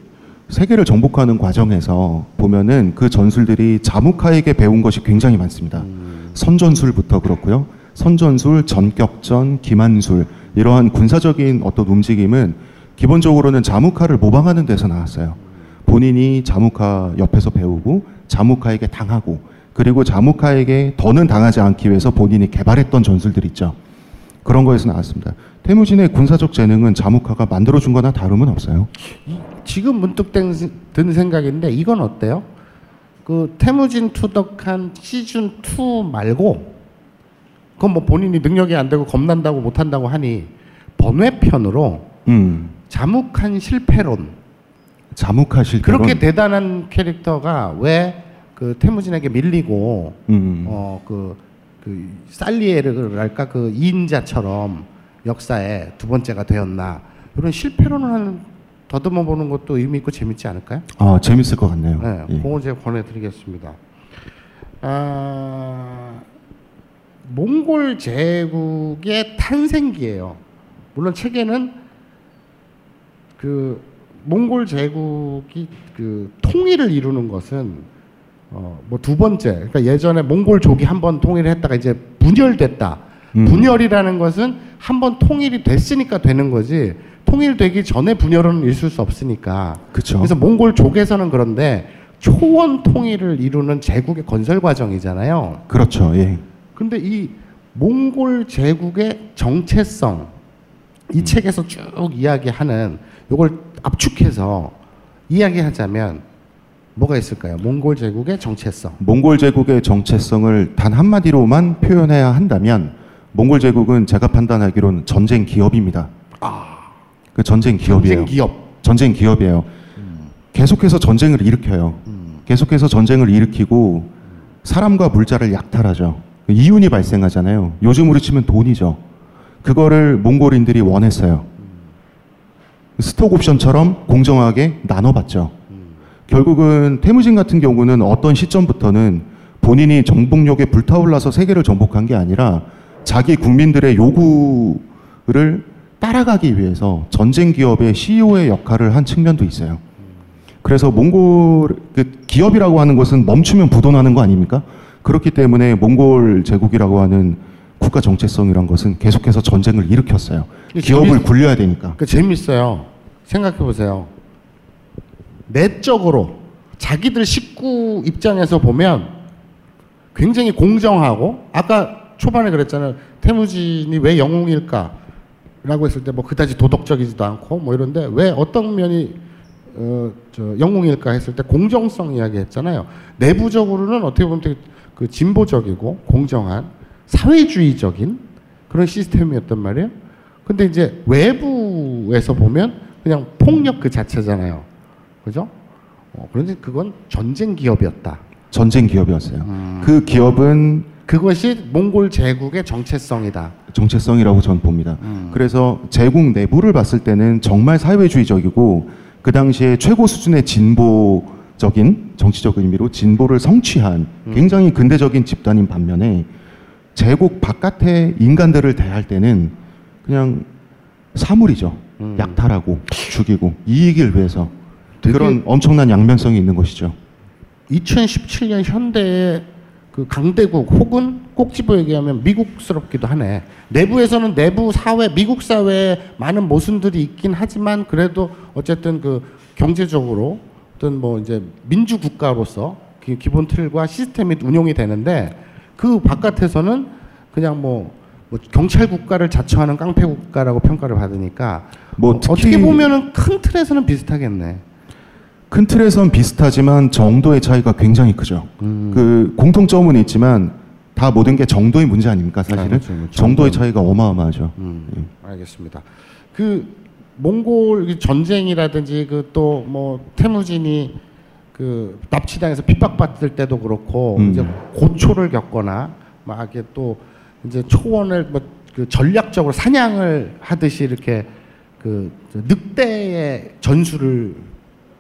세계를 정복하는 과정에서 보면은 그 전술들이 자무카에게 배운 것이 굉장히 많습니다. 선전술부터 그렇고요. 선전술, 전격전, 기만술 이러한 군사적인 어떤 움직임은 기본적으로는 자무카를 모방하는 데서 나왔어요. 본인이 자무카 옆에서 배우고 자무카에게 당하고 그리고 자무카에게 더는 당하지 않기 위해서 본인이 개발했던 전술들 있죠. 그런 거에서 나왔습니다. 태무진의 군사적 재능은 자무카가 만들어준 거나 다름은 없어요. 지금 문득 된- 든 생각인데 이건 어때요? 그 태무진 투덕한 시즌 2 말고 그건 뭐 본인이 능력이 안 되고 겁난다고 못 한다고 하니 번외편으로 음, 자묵한 실패론 자무카 실패론. 그렇게 대단한 캐릭터가 왜 그 태무진에게 밀리고 음, 어그 그 살리에르랄까 그 이인자처럼 역사에 두 번째가 되었나 이런 실패론을 더듬어 보는 것도 의미 있고 재밌지 않을까요? 아 재밌을 것 같네요. 네, 예. 그거 제가 권해드리겠습니다. 아, 몽골 제국의 탄생기예요. 물론 책에는 그 몽골 제국이 그 통일을 이루는 것은 어 뭐 두 번째 그러니까 예전에 몽골족이 한 번 통일을 했다가 이제 분열됐다. 음. 분열이라는 것은 한 번 통일이 됐으니까 되는 거지 통일되기 전에 분열은 있을 수 없으니까. 그쵸. 그래서 몽골족에서는 그런데 초원 통일을 이루는 제국의 건설 과정이잖아요. 그렇죠. 예. 근데 이 몽골 제국의 정체성 이 책에서 쭉 이야기하는 요걸 압축해서 이야기하자면 뭐가 있을까요? 몽골 제국의 정체성. 몽골 제국의 정체성을 단 한마디로만 표현해야 한다면 몽골 제국은 제가 판단하기로는 전쟁 기업입니다. 그 전쟁 기업이에요. 전쟁 기업. 전쟁 기업이에요. 계속해서 전쟁을 일으켜요. 계속해서 전쟁을 일으키고 사람과 물자를 약탈하죠. 이윤이 발생하잖아요. 요즘으로 치면 돈이죠. 그거를 몽골인들이 원했어요. 스톡 옵션처럼 공정하게 나눠봤죠. 결국은 태무진 같은 경우는 어떤 시점부터는 본인이 정복력에 불타올라서 세계를 정복한 게 아니라 자기 국민들의 요구를 따라가기 위해서 전쟁 기업의 CEO의 역할을 한 측면도 있어요. 그래서 몽골 그 기업이라고 하는 것은 멈추면 부도나는 거 아닙니까? 그렇기 때문에 몽골 제국이라고 하는 국가 정체성이란 것은 계속해서 전쟁을 일으켰어요. 기업을 재밌- 굴려야 되니까. 그 재밌어요. 생각해 보세요. 내적으로 자기들 식구 입장에서 보면 굉장히 공정하고 아까 초반에 그랬잖아요. 태무진이 왜 영웅일까? 라고 했을 때 뭐 그다지 도덕적이지도 않고 뭐 이런데 왜 어떤 면이 어, 저 영웅일까 했을 때 공정성 이야기 했잖아요. 내부적으로는 어떻게 보면 되게 그 진보적이고 공정한 사회주의적인 그런 시스템이었단 말이에요. 근데 이제 외부에서 보면 그냥 폭력 그 자체잖아요. 그죠? 어, 그런데 그건 전쟁 기업이었다. 전쟁 기업이었어요. 음. 그 기업은 그것이 몽골 제국의 정체성이다. 정체성이라고 저는 봅니다. 음. 그래서 제국 내부를 봤을 때는 정말 사회주의적이고 그 당시에 최고 수준의 진보적인 정치적 의미로 진보를 성취한 음. 굉장히 근대적인 집단인 반면에 제국 바깥의 인간들을 대할 때는 그냥 사물이죠. 음. 약탈하고 죽이고 이익을 위해서 그런 엄청난 양면성이 있는 것이죠. 2017년 현대의 그 강대국 혹은 꼭 집어 얘기하면 미국스럽기도 하네. 내부에서는 내부 사회, 미국 사회에 많은 모순들이 있긴 하지만 그래도 어쨌든 그 경제적으로 어떤 뭐 이제 민주 국가로서 기- 기본 틀과 시스템이 운용이 되는데 그 바깥에서는 그냥 뭐, 뭐 경찰 국가를 자처하는 깡패 국가라고 평가를 받으니까 뭐 어, 어떻게 보면은 큰 틀에서는 비슷하겠네. 큰 틀에선 비슷하지만 정도의 차이가 굉장히 크죠. 음. 그 공통점은 있지만 다 모든 게 정도의 문제 아닙니까 사실은? 아, 그렇죠. 정도의 차이가 어마어마하죠. 음, 알겠습니다. 그 몽골 이 전쟁이라든지 그 또 뭐 태무진이 그 납치당해서 핍박받을 때도 그렇고 음. 이제 고초를 겪거나 막 이렇게 또 이제 초원을 뭐 그 전략적으로 사냥을 하듯이 이렇게 그저 늑대의 전술을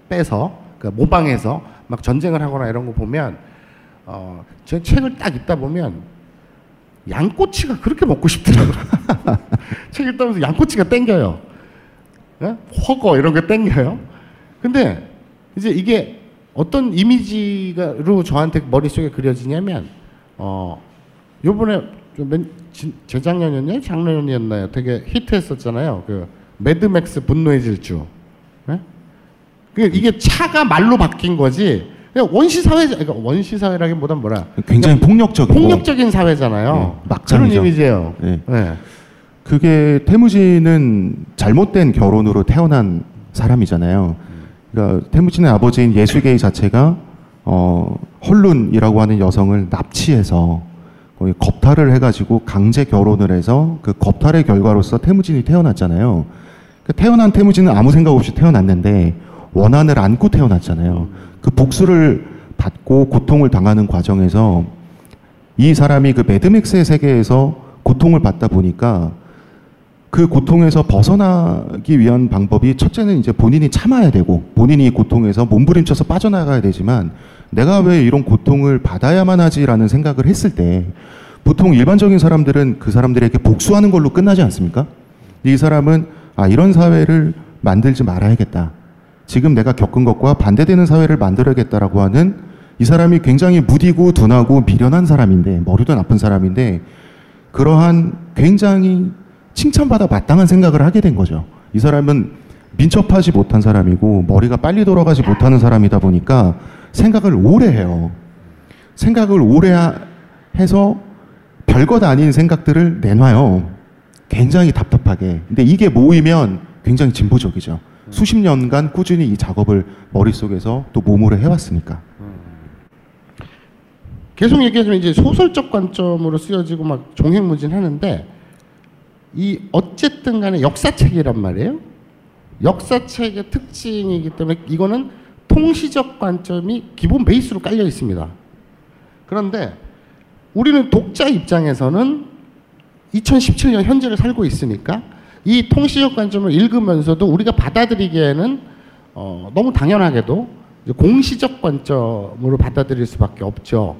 빼서 그 모방해서 막 전쟁을 하거나 이런 거 보면 어, 제 책을 딱 읽다 보면 양꼬치가 그렇게 먹고 싶더라고요. 책 읽다 보면서 양꼬치가 땡겨요. 예? 허거 이런 게 땡겨요. 근데 이제 이게 어떤 이미지로 저한테 머릿속에 그려지냐면 어 요번에 좀 재작년이었나요? 작년이었나요? 되게 히트했었잖아요. 그 매드맥스 분노의 질주. 예? 그 이게 차가 말로 바뀐 거지. 원시 사회 그러니까 원시 사회라기보단 뭐라 굉장히 폭력적이고 폭력적인 사회잖아요. 네, 그런. 이미지예요. 네. 네. 그게 테무진은 잘못된 결혼으로 태어난 사람이잖아요. 그러니까 테무진의 아버지인 예수게이 자체가 어, 헐룬이라고 하는 여성을 납치해서 거의 겁탈을 해가지고 강제 결혼을 해서 그 겁탈의 결과로서 태무진이 태어났잖아요. 그 태어난 태무진은 아무 생각 없이 태어났는데 원한을 안고 태어났잖아요. 그 복수를 받고 고통을 당하는 과정에서 이 사람이 그 매드맥스의 세계에서 고통을 받다 보니까 그 고통에서 벗어나기 위한 방법이 첫째는 이제 본인이 참아야 되고 본인이 이 고통에서 몸부림쳐서 빠져나가야 되지만 내가 왜 이런 고통을 받아야만 하지라는 생각을 했을 때 보통 일반적인 사람들은 그 사람들에게 복수하는 걸로 끝나지 않습니까? 이 사람은 아 이런 사회를 만들지 말아야겠다. 지금 내가 겪은 것과 반대되는 사회를 만들어야겠다라고 하는 이 사람이 굉장히 무디고 둔하고 미련한 사람인데 머리도 나쁜 사람인데 그러한 굉장히 칭찬받아 마땅한 생각을 하게 된 거죠. 이 사람은 민첩하지 못한 사람이고 머리가 빨리 돌아가지 못하는 사람이다 보니까 생각을 오래 해요. 생각을 오래 하- 해서 별것 아닌 생각들을 내놔요. 굉장히 답답하게. 근데 이게 모이면 굉장히 진보적이죠. 수십 년간 꾸준히 이 작업을 머릿속에서 또 몸으로 해왔으니까. 계속 얘기하자면 이제 소설적 관점으로 쓰여지고 막 종횡무진 하는데 이 어쨌든 간에 역사책이란 말이에요. 역사책의 특징이기 때문에 이거는 통시적 관점이 기본 베이스로 깔려 있습니다. 그런데 우리는 독자 입장에서는 2017년 현재를 살고 있으니까 이 통시적 관점을 읽으면서도 우리가 받아들이기에는 어, 너무 당연하게도 공시적 관점으로 받아들일 수밖에 없죠.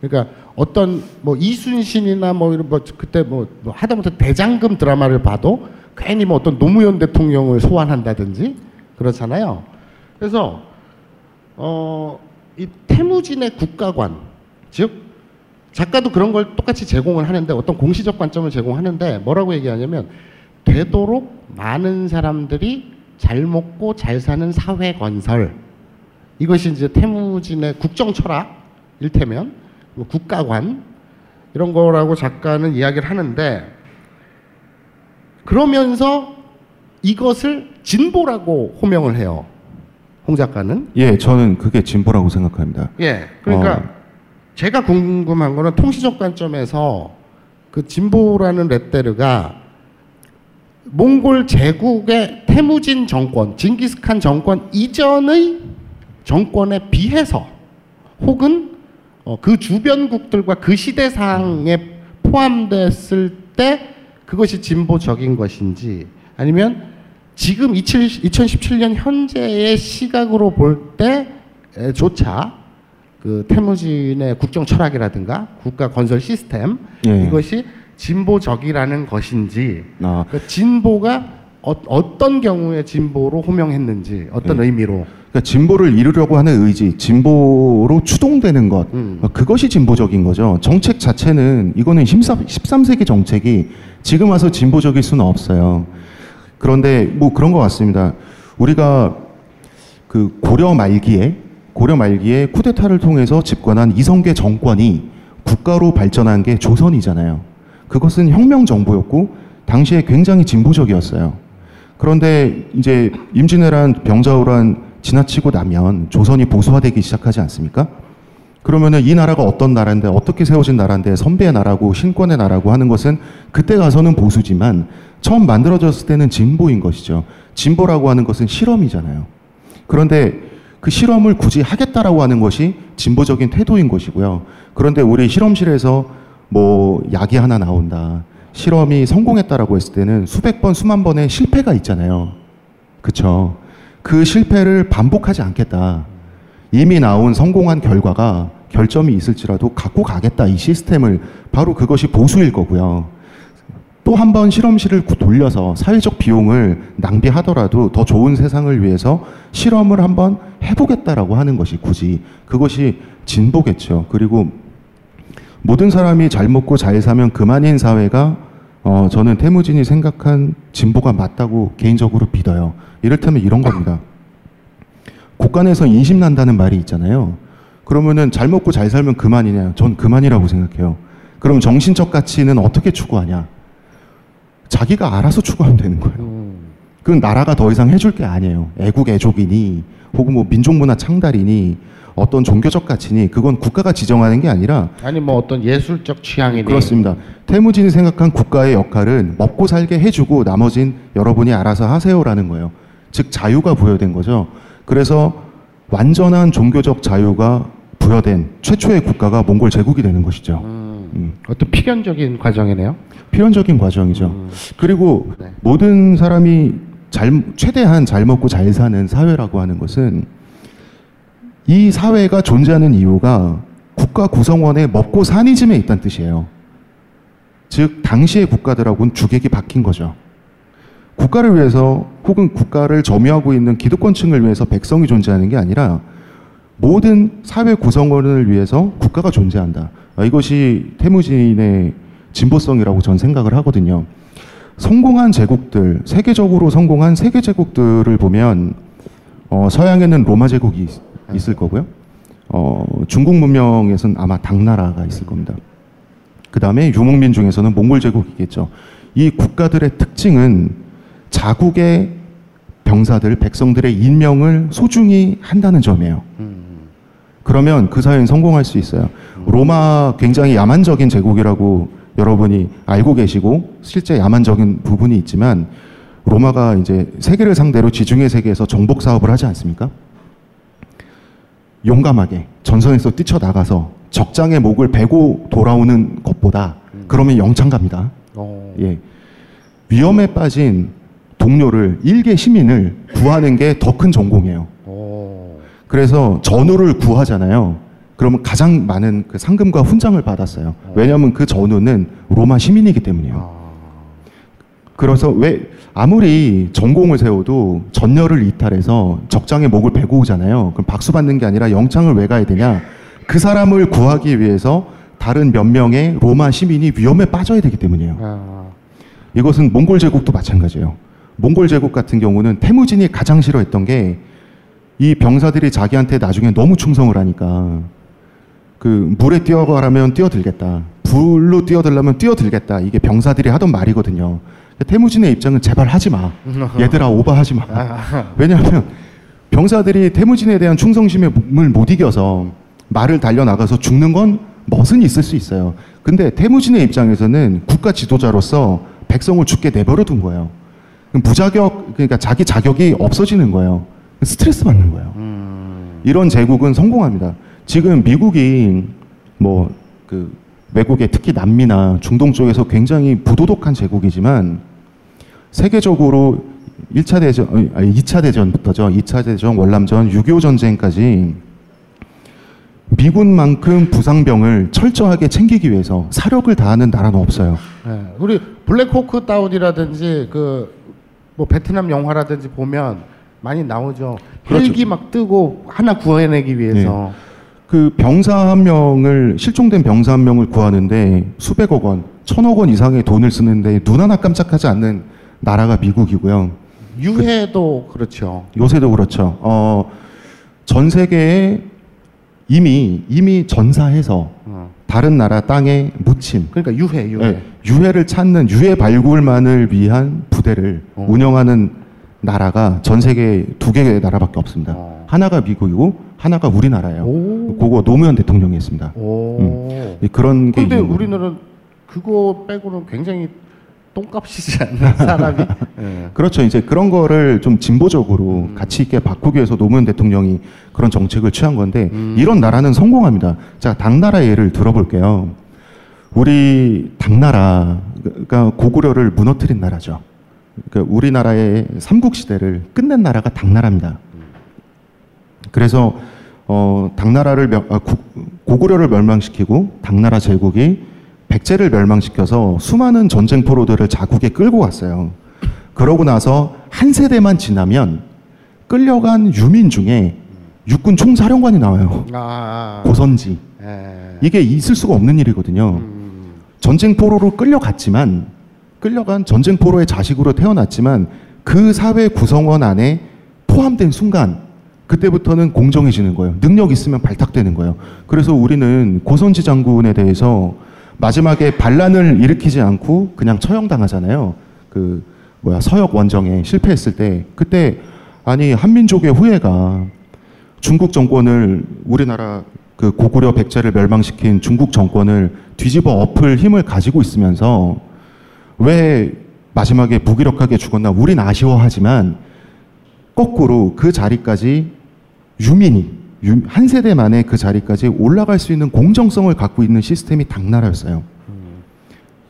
그러니까 어떤 뭐 이순신이나 뭐 이런 뭐 그때 뭐, 뭐 하다못해 대장금 드라마를 봐도 괜히 뭐 어떤 노무현 대통령을 소환한다든지 그렇잖아요. 그래서 어, 이 태무진의 국가관 즉 작가도 그런 걸 똑같이 제공을 하는데 어떤 공시적 관점을 제공하는데 뭐라고 얘기하냐면 되도록 많은 사람들이 잘 먹고 잘 사는 사회 건설 이것이 이제 태무진의 국정 철학 일테면 뭐 국가관 이런 거라고 작가는 이야기를 하는데 그러면서 이것을 진보라고 호명을 해요. 홍 작가는 예, 저는 그게 진보라고 생각합니다. 예. 그러니까 어. 제가 궁금한 거는 통시적 관점에서 그 진보라는 레테르가 몽골 제국의 태무진 정권, 징기스칸 정권 이전의 정권에 비해서 혹은 어, 그 주변국들과 그 시대상에 포함됐을 때 그것이 진보적인 것인지 아니면 지금 2017년 현재의 시각으로 볼 때조차 그 태무진의 국정 철학이라든가 국가 건설 시스템 예. 이것이 진보적이라는 것인지 아, 그 진보가 어, 떤 경우에 진보로 호명했는지 어떤 예. 의미로 그러니까 진보를 이루려고 하는 의지, 진보로 추동되는 것, 음. 어, 그것이 진보적인 거죠. 정책 자체는 이거는 13, 13세기 정책이 지금 와서 진보적일 수는 없어요. 그런데 뭐 그런 것 같습니다. 우리가 그 고려 말기에 고려 말기에 쿠데타를 통해서 집권한 이성계 정권이 국가로 발전한 게 조선이잖아요. 그것은 혁명 정부였고 당시에 굉장히 진보적이었어요. 그런데 이제 임진왜란 병자호란 지나치고 나면 조선이 보수화되기 시작하지 않습니까? 그러면은 이 나라가 어떤 나라인데 어떻게 세워진 나라인데 선배의 나라고 신권의 나라고 하는 것은 그때 가서는 보수지만 처음 만들어졌을 때는 진보인 것이죠. 진보라고 하는 것은 실험이잖아요. 그런데 그 실험을 굳이 하겠다라고 하는 것이 진보적인 태도인 것이고요. 그런데 우리 실험실에서 뭐 약이 하나 나온다. 실험이 성공했다라고 했을 때는 수백 번, 수만 번의 실패가 있잖아요. 그쵸. 그 실패를 반복하지 않겠다. 이미 나온 성공한 결과가 결점이 있을지라도 갖고 가겠다. 이 시스템을 바로 그것이 보수일 거고요. 또 한 번 실험실을 구- 돌려서 사회적 비용을 낭비하더라도 더 좋은 세상을 위해서 실험을 한번 해보겠다라고 하는 것이 굳이 그것이 진보겠죠. 그리고 모든 사람이 잘 먹고 잘 사면 그만인 사회가 어, 저는 태무진이 생각한 진보가 맞다고 개인적으로 믿어요. 이를테면 이런 겁니다. 국간에서 인심 난다는 말이 있잖아요. 그러면은 잘 먹고 잘 살면 그만이냐? 전 그만이라고 생각해요. 그럼 정신적 가치는 어떻게 추구하냐? 자기가 알아서 추구하면 되는 거예요. 음. 그건 나라가 더 이상 해줄 게 아니에요. 애국 애족이니 혹은 뭐 민족문화 창달이니 어떤 종교적 가치니 그건 국가가 지정하는 게 아니라 아니 뭐 어떤 예술적 취향이니 그렇습니다. 태무진이 생각한 국가의 역할은 먹고 살게 해주고 나머진 여러분이 알아서 하세요라는 거예요. 즉 자유가 부여된 거죠. 그래서 완전한 종교적 자유가 부여된 최초의 국가가 몽골 제국이 되는 것이죠. 음, 음. 어떤 필연적인 과정이네요. 필연적인 과정이죠. 음. 그리고 네. 모든 사람이 잘, 최대한 잘 먹고 잘 사는 사회라고 하는 것은 이 사회가 존재하는 이유가 국가 구성원의 먹고 사니즘에 있다는 뜻이에요. 즉, 당시의 국가들하고는 주객이 바뀐 거죠. 국가를 위해서 혹은 국가를 점유하고 있는 기득권층을 위해서 백성이 존재하는 게 아니라 모든 사회 구성원을 위해서 국가가 존재한다. 아, 이것이 태무진의 진보성이라고 전 생각을 하거든요. 성공한 제국들, 세계적으로 성공한 세계 제국들을 보면 어, 서양에는 로마 제국이 있- 있을 거고요. 어, 중국 문명에서는 아마 당나라가 있을 겁니다. 그 다음에 유목민 중에서는 몽골 제국이겠죠. 이 국가들의 특징은 자국의 병사들, 백성들의 인명을 소중히 한다는 점이에요. 그러면 그 사회는 성공할 수 있어요. 로마 굉장히 야만적인 제국이라고 여러분이 알고 계시고 실제 야만적인 부분이 있지만 로마가 이제 세계를 상대로 지중해 세계에서 정복 사업을 하지 않습니까? 용감하게 전선에서 뛰쳐나가서 적장의 목을 베고 돌아오는 것보다 그러면 영창 갑니다. 어. 예. 위험에 빠진 동료를 일개 시민을 구하는 게 더 큰 전공이에요. 오. 그래서 전우를 구하잖아요. 그러면 가장 많은 그 상금과 훈장을 받았어요. 왜냐하면 그 전우는 로마 시민이기 때문이에요. 아. 그래서 왜 아무리 전공을 세워도 전열을 이탈해서 적장의 목을 베고 오잖아요. 그럼 박수 받는 게 아니라 영창을 왜 가야 되냐? 그 사람을 구하기 위해서 다른 몇 명의 로마 시민이 위험에 빠져야 되기 때문이에요. 아. 이것은 몽골 제국도 마찬가지예요. 몽골 제국 같은 경우는 태무진이 가장 싫어했던 게 이 병사들이 자기한테 나중에 너무 충성을 하니까 그 물에 뛰어가라면 뛰어들겠다. 불로 뛰어들려면 뛰어들겠다. 이게 병사들이 하던 말이거든요. 태무진의 입장은 제발 하지 마. 얘들아 오버하지 마. 왜냐하면 병사들이 태무진에 대한 충성심을 못 이겨서 말을 달려 나가서 죽는 건 멋은 있을 수 있어요. 근데 태무진의 입장에서는 국가 지도자로서 백성을 죽게 내버려 둔 거예요. 무자격 그러니까 자기 자격이 없어지는 거예요. 스트레스 받는 거예요. 이런 제국은 성공합니다. 지금 미국이 뭐그 외국에 특히 남미나 중동 쪽에서 굉장히 부도덕한 제국이지만 세계적으로 1차 대전, 아니 2차 대전부터죠. 2차 대전, 월남전, 6.25 전쟁까지 미군만큼 부상병을 철저하게 챙기기 위해서 사력을 다하는 나라는 없어요. 네. 우리 블랙호크 다운이라든지 그 뭐 베트남 영화라든지 보면 많이 나오죠. 그렇죠. 헬기 막 뜨고 하나 구해내기 위해서. 그 병사 한 명을 실종된 병사 한 명을 구하는데 수백억 원, 천억 원 이상의 돈을 쓰는데 눈 하나 깜짝하지 않는 나라가 미국이고요. 유해도 그 렇죠. 요새도 그렇죠. 어, 전 세계에 이미 이미 전사해서 어. 다른 나라 땅에 묻힘, 그러니까 유해, 유해. 예, 유해를 찾는 유해 발굴만을 위한 부대를 어. 운영하는 나라가 전 세계 두 개의 나라밖에 없습니다. 어. 하나가 미국이고 하나가 우리나라예요. 오. 그거 노무현 대통령이 했습니다. 오. 예, 그런 게 근데. 우리나라는 그거 빼고는 굉장히 똥값이지 않나 사람이. 예. 그렇죠. 이제 그런 거를 좀 진보적으로 음. 가치 있게 바꾸기 위해서 노무현 대통령이 그런 정책을 취한 건데 음. 이런 나라는 성공합니다. 자, 당나라 예를 들어볼게요. 우리 당나라 그러니까 고구려를 무너뜨린 나라죠. 그러니까 우리나라의 삼국 시대를 끝낸 나라가 당나라입니다. 그래서 어, 당나라를 멸- 아, 구- 고구려를 멸망시키고 당나라 제국이 백제를 멸망시켜서 수많은 전쟁 포로들을 자국에 끌고 갔어요. 그러고 나서 한 세대만 지나면 끌려간 유민 중에 육군 총사령관이 나와요. 아, 고선지. 예. 이게 있을 수가 없는 일이거든요. 음, 전쟁 포로로 끌려갔지만 끌려간 전쟁 포로의 자식으로 태어났지만 그 사회 구성원 안에 포함된 순간 그때부터는 공정해지는 거예요. 능력 있으면 발탁되는 거예요. 그래서 우리는 고선지 장군에 대해서 마지막에 반란을 일으키지 않고 그냥 처형당하잖아요. 그 뭐야 서역 원정에 실패했을 때 그때 아니 한민족의 후예가 중국 정권을 우리나라 그 고구려 백제를 멸망시킨 중국 정권을 뒤집어 엎을 힘을 가지고 있으면서 왜 마지막에 무기력하게 죽었나 우린 아쉬워하지만 거꾸로 그 자리까지 유민이 유- 한 세대 만에 그 자리까지 올라갈 수 있는 공정성을 갖고 있는 시스템이 당나라였어요.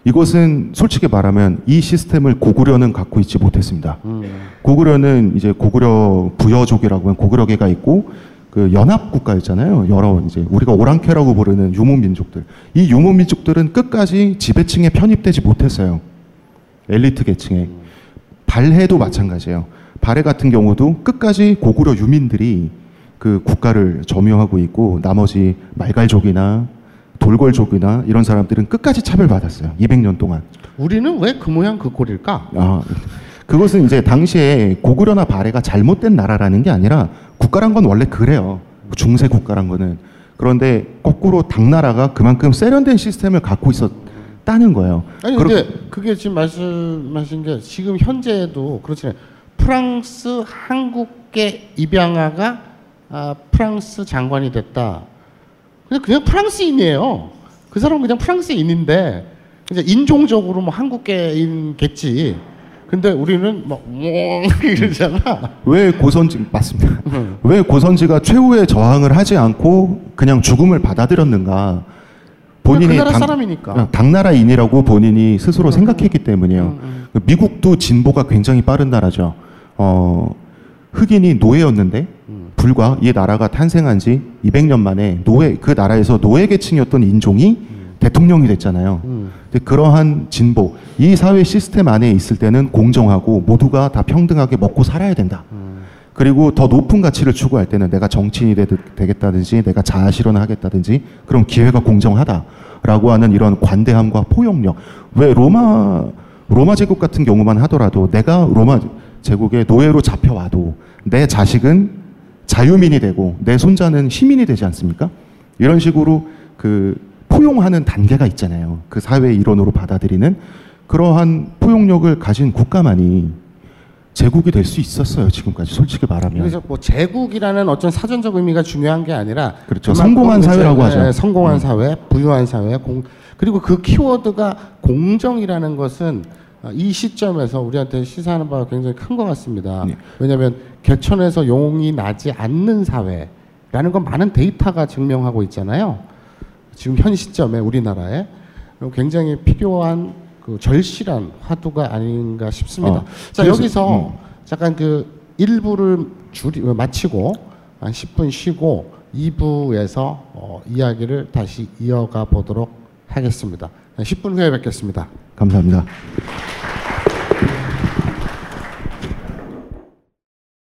이것은 솔직히 말하면 이 시스템을 고구려는 갖고 있지 못했습니다. 음. 고구려는 이제 고구려 부여족이라고 하는 고구려계가 있고 그 연합 국가였잖아요. 여러 이제 우리가 오랑캐라고 부르는 유목 민족들. 이 유목 민족들은 끝까지 지배층에 편입되지 못했어요. 엘리트 계층에. 발해도 마찬가지예요. 발해 같은 경우도 끝까지 고구려 유민들이 그 국가를 점유하고 있고 나머지 말갈족이나 돌궐족이나 이런 사람들은 끝까지 차별받았어요. 200년 동안. 우리는 왜 그 모양 그 꼴일까? 아, 그것은 이제 당시에 고구려나 발해가 잘못된 나라라는 게 아니라 국가란 건 원래 그래요. 중세 국가란 거는. 그런데 거꾸로 당나라가 그만큼 세련된 시스템을 갖고 있었다는 거예요. 아니 근데 그게 지금 말씀하신 게 지금 현재도 그렇잖아요. 프랑스 한국계 입양아가 아, 프랑스 장관이 됐다. 그냥 그냥 프랑스인이에요. 그 사람은 그냥 프랑스인인데 이제 인종적으로 뭐 한국계인겠지. 근데 우리는 막 뭐, 이러잖아. 왜 고선지 맞습니다. 왜 고선지가 최후의 저항을 하지 않고 그냥 죽음을 받아들였는가? 본인이 그 나라 당- 사람이니까. 어, 당나라인이라고 본인이 스스로 생각했기 때문이에요. 음, 미국도 진보가 굉장히 빠른 나라죠. 어, 흑인이 노예였는데 음. 불과 이 나라가 탄생한 지 200년 만에 노예 그 나라에서 노예 계층이었던 인종이 대통령이 됐잖아요. 음. 근데 그러한 진보, 이 사회 시스템 안에 있을 때는 공정하고 모두가 다 평등하게 먹고 살아야 된다. 그리고 더 높은 가치를 추구할 때는 내가 정치인이 되, 되겠다든지 내가 자아 실현을 하겠다든지 그럼 기회가 공정하다라고 하는 이런 관대함과 포용력. 왜 로마 로마 제국 같은 경우만 하더라도 내가 로마 제국의 노예로 잡혀와도 내 자식은 자유민이 되고 내 손자는 시민이 되지 않습니까? 이런 식으로 그 포용하는 단계가 있잖아요. 그 사회의 일원으로 받아들이는 그러한 포용력을 가진 국가만이 제국이 될 수 있었어요. 지금까지 솔직히 말하면. 그래서 뭐 제국이라는 어떤 사전적 의미가 중요한 게 아니라 그렇죠. 성공한 사회라고 하죠. 예, 성공한 음. 사회, 부유한 사회, 공, 그리고 그 키워드가 공정이라는 것은 아, 이 시점에서 우리한테 시사하는 바가 굉장히 큰 것 같습니다. 네. 왜냐하면 개천에서 용이 나지 않는 사회라는 건 많은 데이터가 증명하고 있잖아요. 지금 현 시점에 우리나라에 굉장히 필요한 그 절실한 화두가 아닌가 싶습니다. 어, 자 그래서- 여기서 음. 잠깐 그 1부를 줄이 어, 마치고 한 10분 쉬고 2부에서 어, 이야기를 다시 이어가 보도록 하겠습니다. 10분 후에 뵙겠습니다. 감사합니다.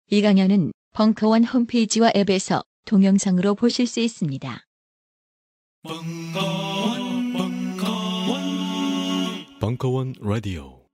이 강연은 벙커원 홈페이지와 앱에서 동영상으로 보실 수 있습니다. 벙커원, 벙커원, 벙커원 라디오.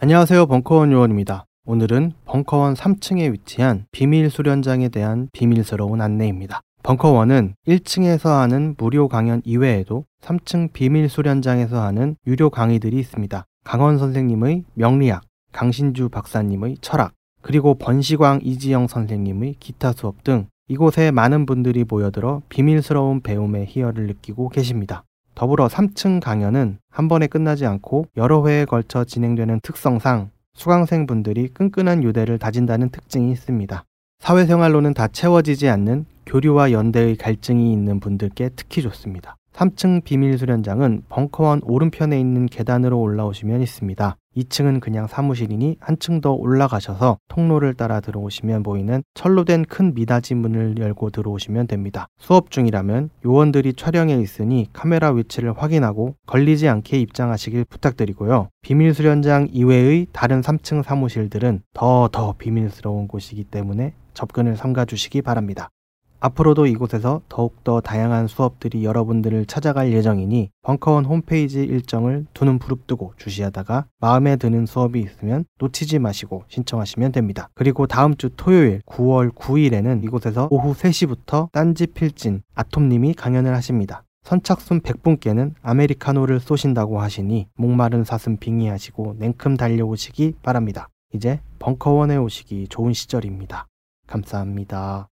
안녕하세요. 벙커원 요원입니다. 오늘은 벙커원 3층에 위치한 비밀 수련장에 대한 비밀스러운 안내입니다. 벙커원은 1층에서 하는 무료 강연 이외에도 3층 비밀 수련장에서 하는 유료 강의들이 있습니다. 강원 선생님의 명리학, 강신주 박사님의 철학, 그리고 번시광 이지영 선생님의 기타 수업 등 이곳에 많은 분들이 모여들어 비밀스러운 배움의 희열을 느끼고 계십니다. 더불어 3층 강연은 한 번에 끝나지 않고 여러 회에 걸쳐 진행되는 특성상 수강생분들이 끈끈한 유대를 다진다는 특징이 있습니다. 사회생활로는 다 채워지지 않는 교류와 연대의 갈증이 있는 분들께 특히 좋습니다. 3층 비밀 수련장은 벙커원 오른편에 있는 계단으로 올라오시면 있습니다. 2층은 그냥 사무실이니 한층 더 올라가셔서 통로를 따라 들어오시면 보이는 철로 된 큰 미닫이 문을 열고 들어오시면 됩니다. 수업 중이라면 요원들이 촬영에 있으니 카메라 위치를 확인하고 걸리지 않게 입장하시길 부탁드리고요. 비밀 수련장 이외의 다른 3층 사무실들은 더더 비밀스러운 곳이기 때문에 접근을 삼가 주시기 바랍니다. 앞으로도 이곳에서 더욱더 다양한 수업들이 여러분들을 찾아갈 예정이니 벙커원 홈페이지 일정을 두눈 부릅뜨고 주시하다가 마음에 드는 수업이 있으면 놓치지 마시고 신청하시면 됩니다. 그리고 다음 주 토요일 9월 9일에는 이곳에서 오후 3시부터 딴지 필진 아톰님이 강연을 하십니다. 선착순 100분께는 아메리카노를 쏘신다고 하시니 목마른 사슴 빙의하시고 냉큼 달려오시기 바랍니다. 이제 벙커원에 오시기 좋은 시절입니다. 감사합니다.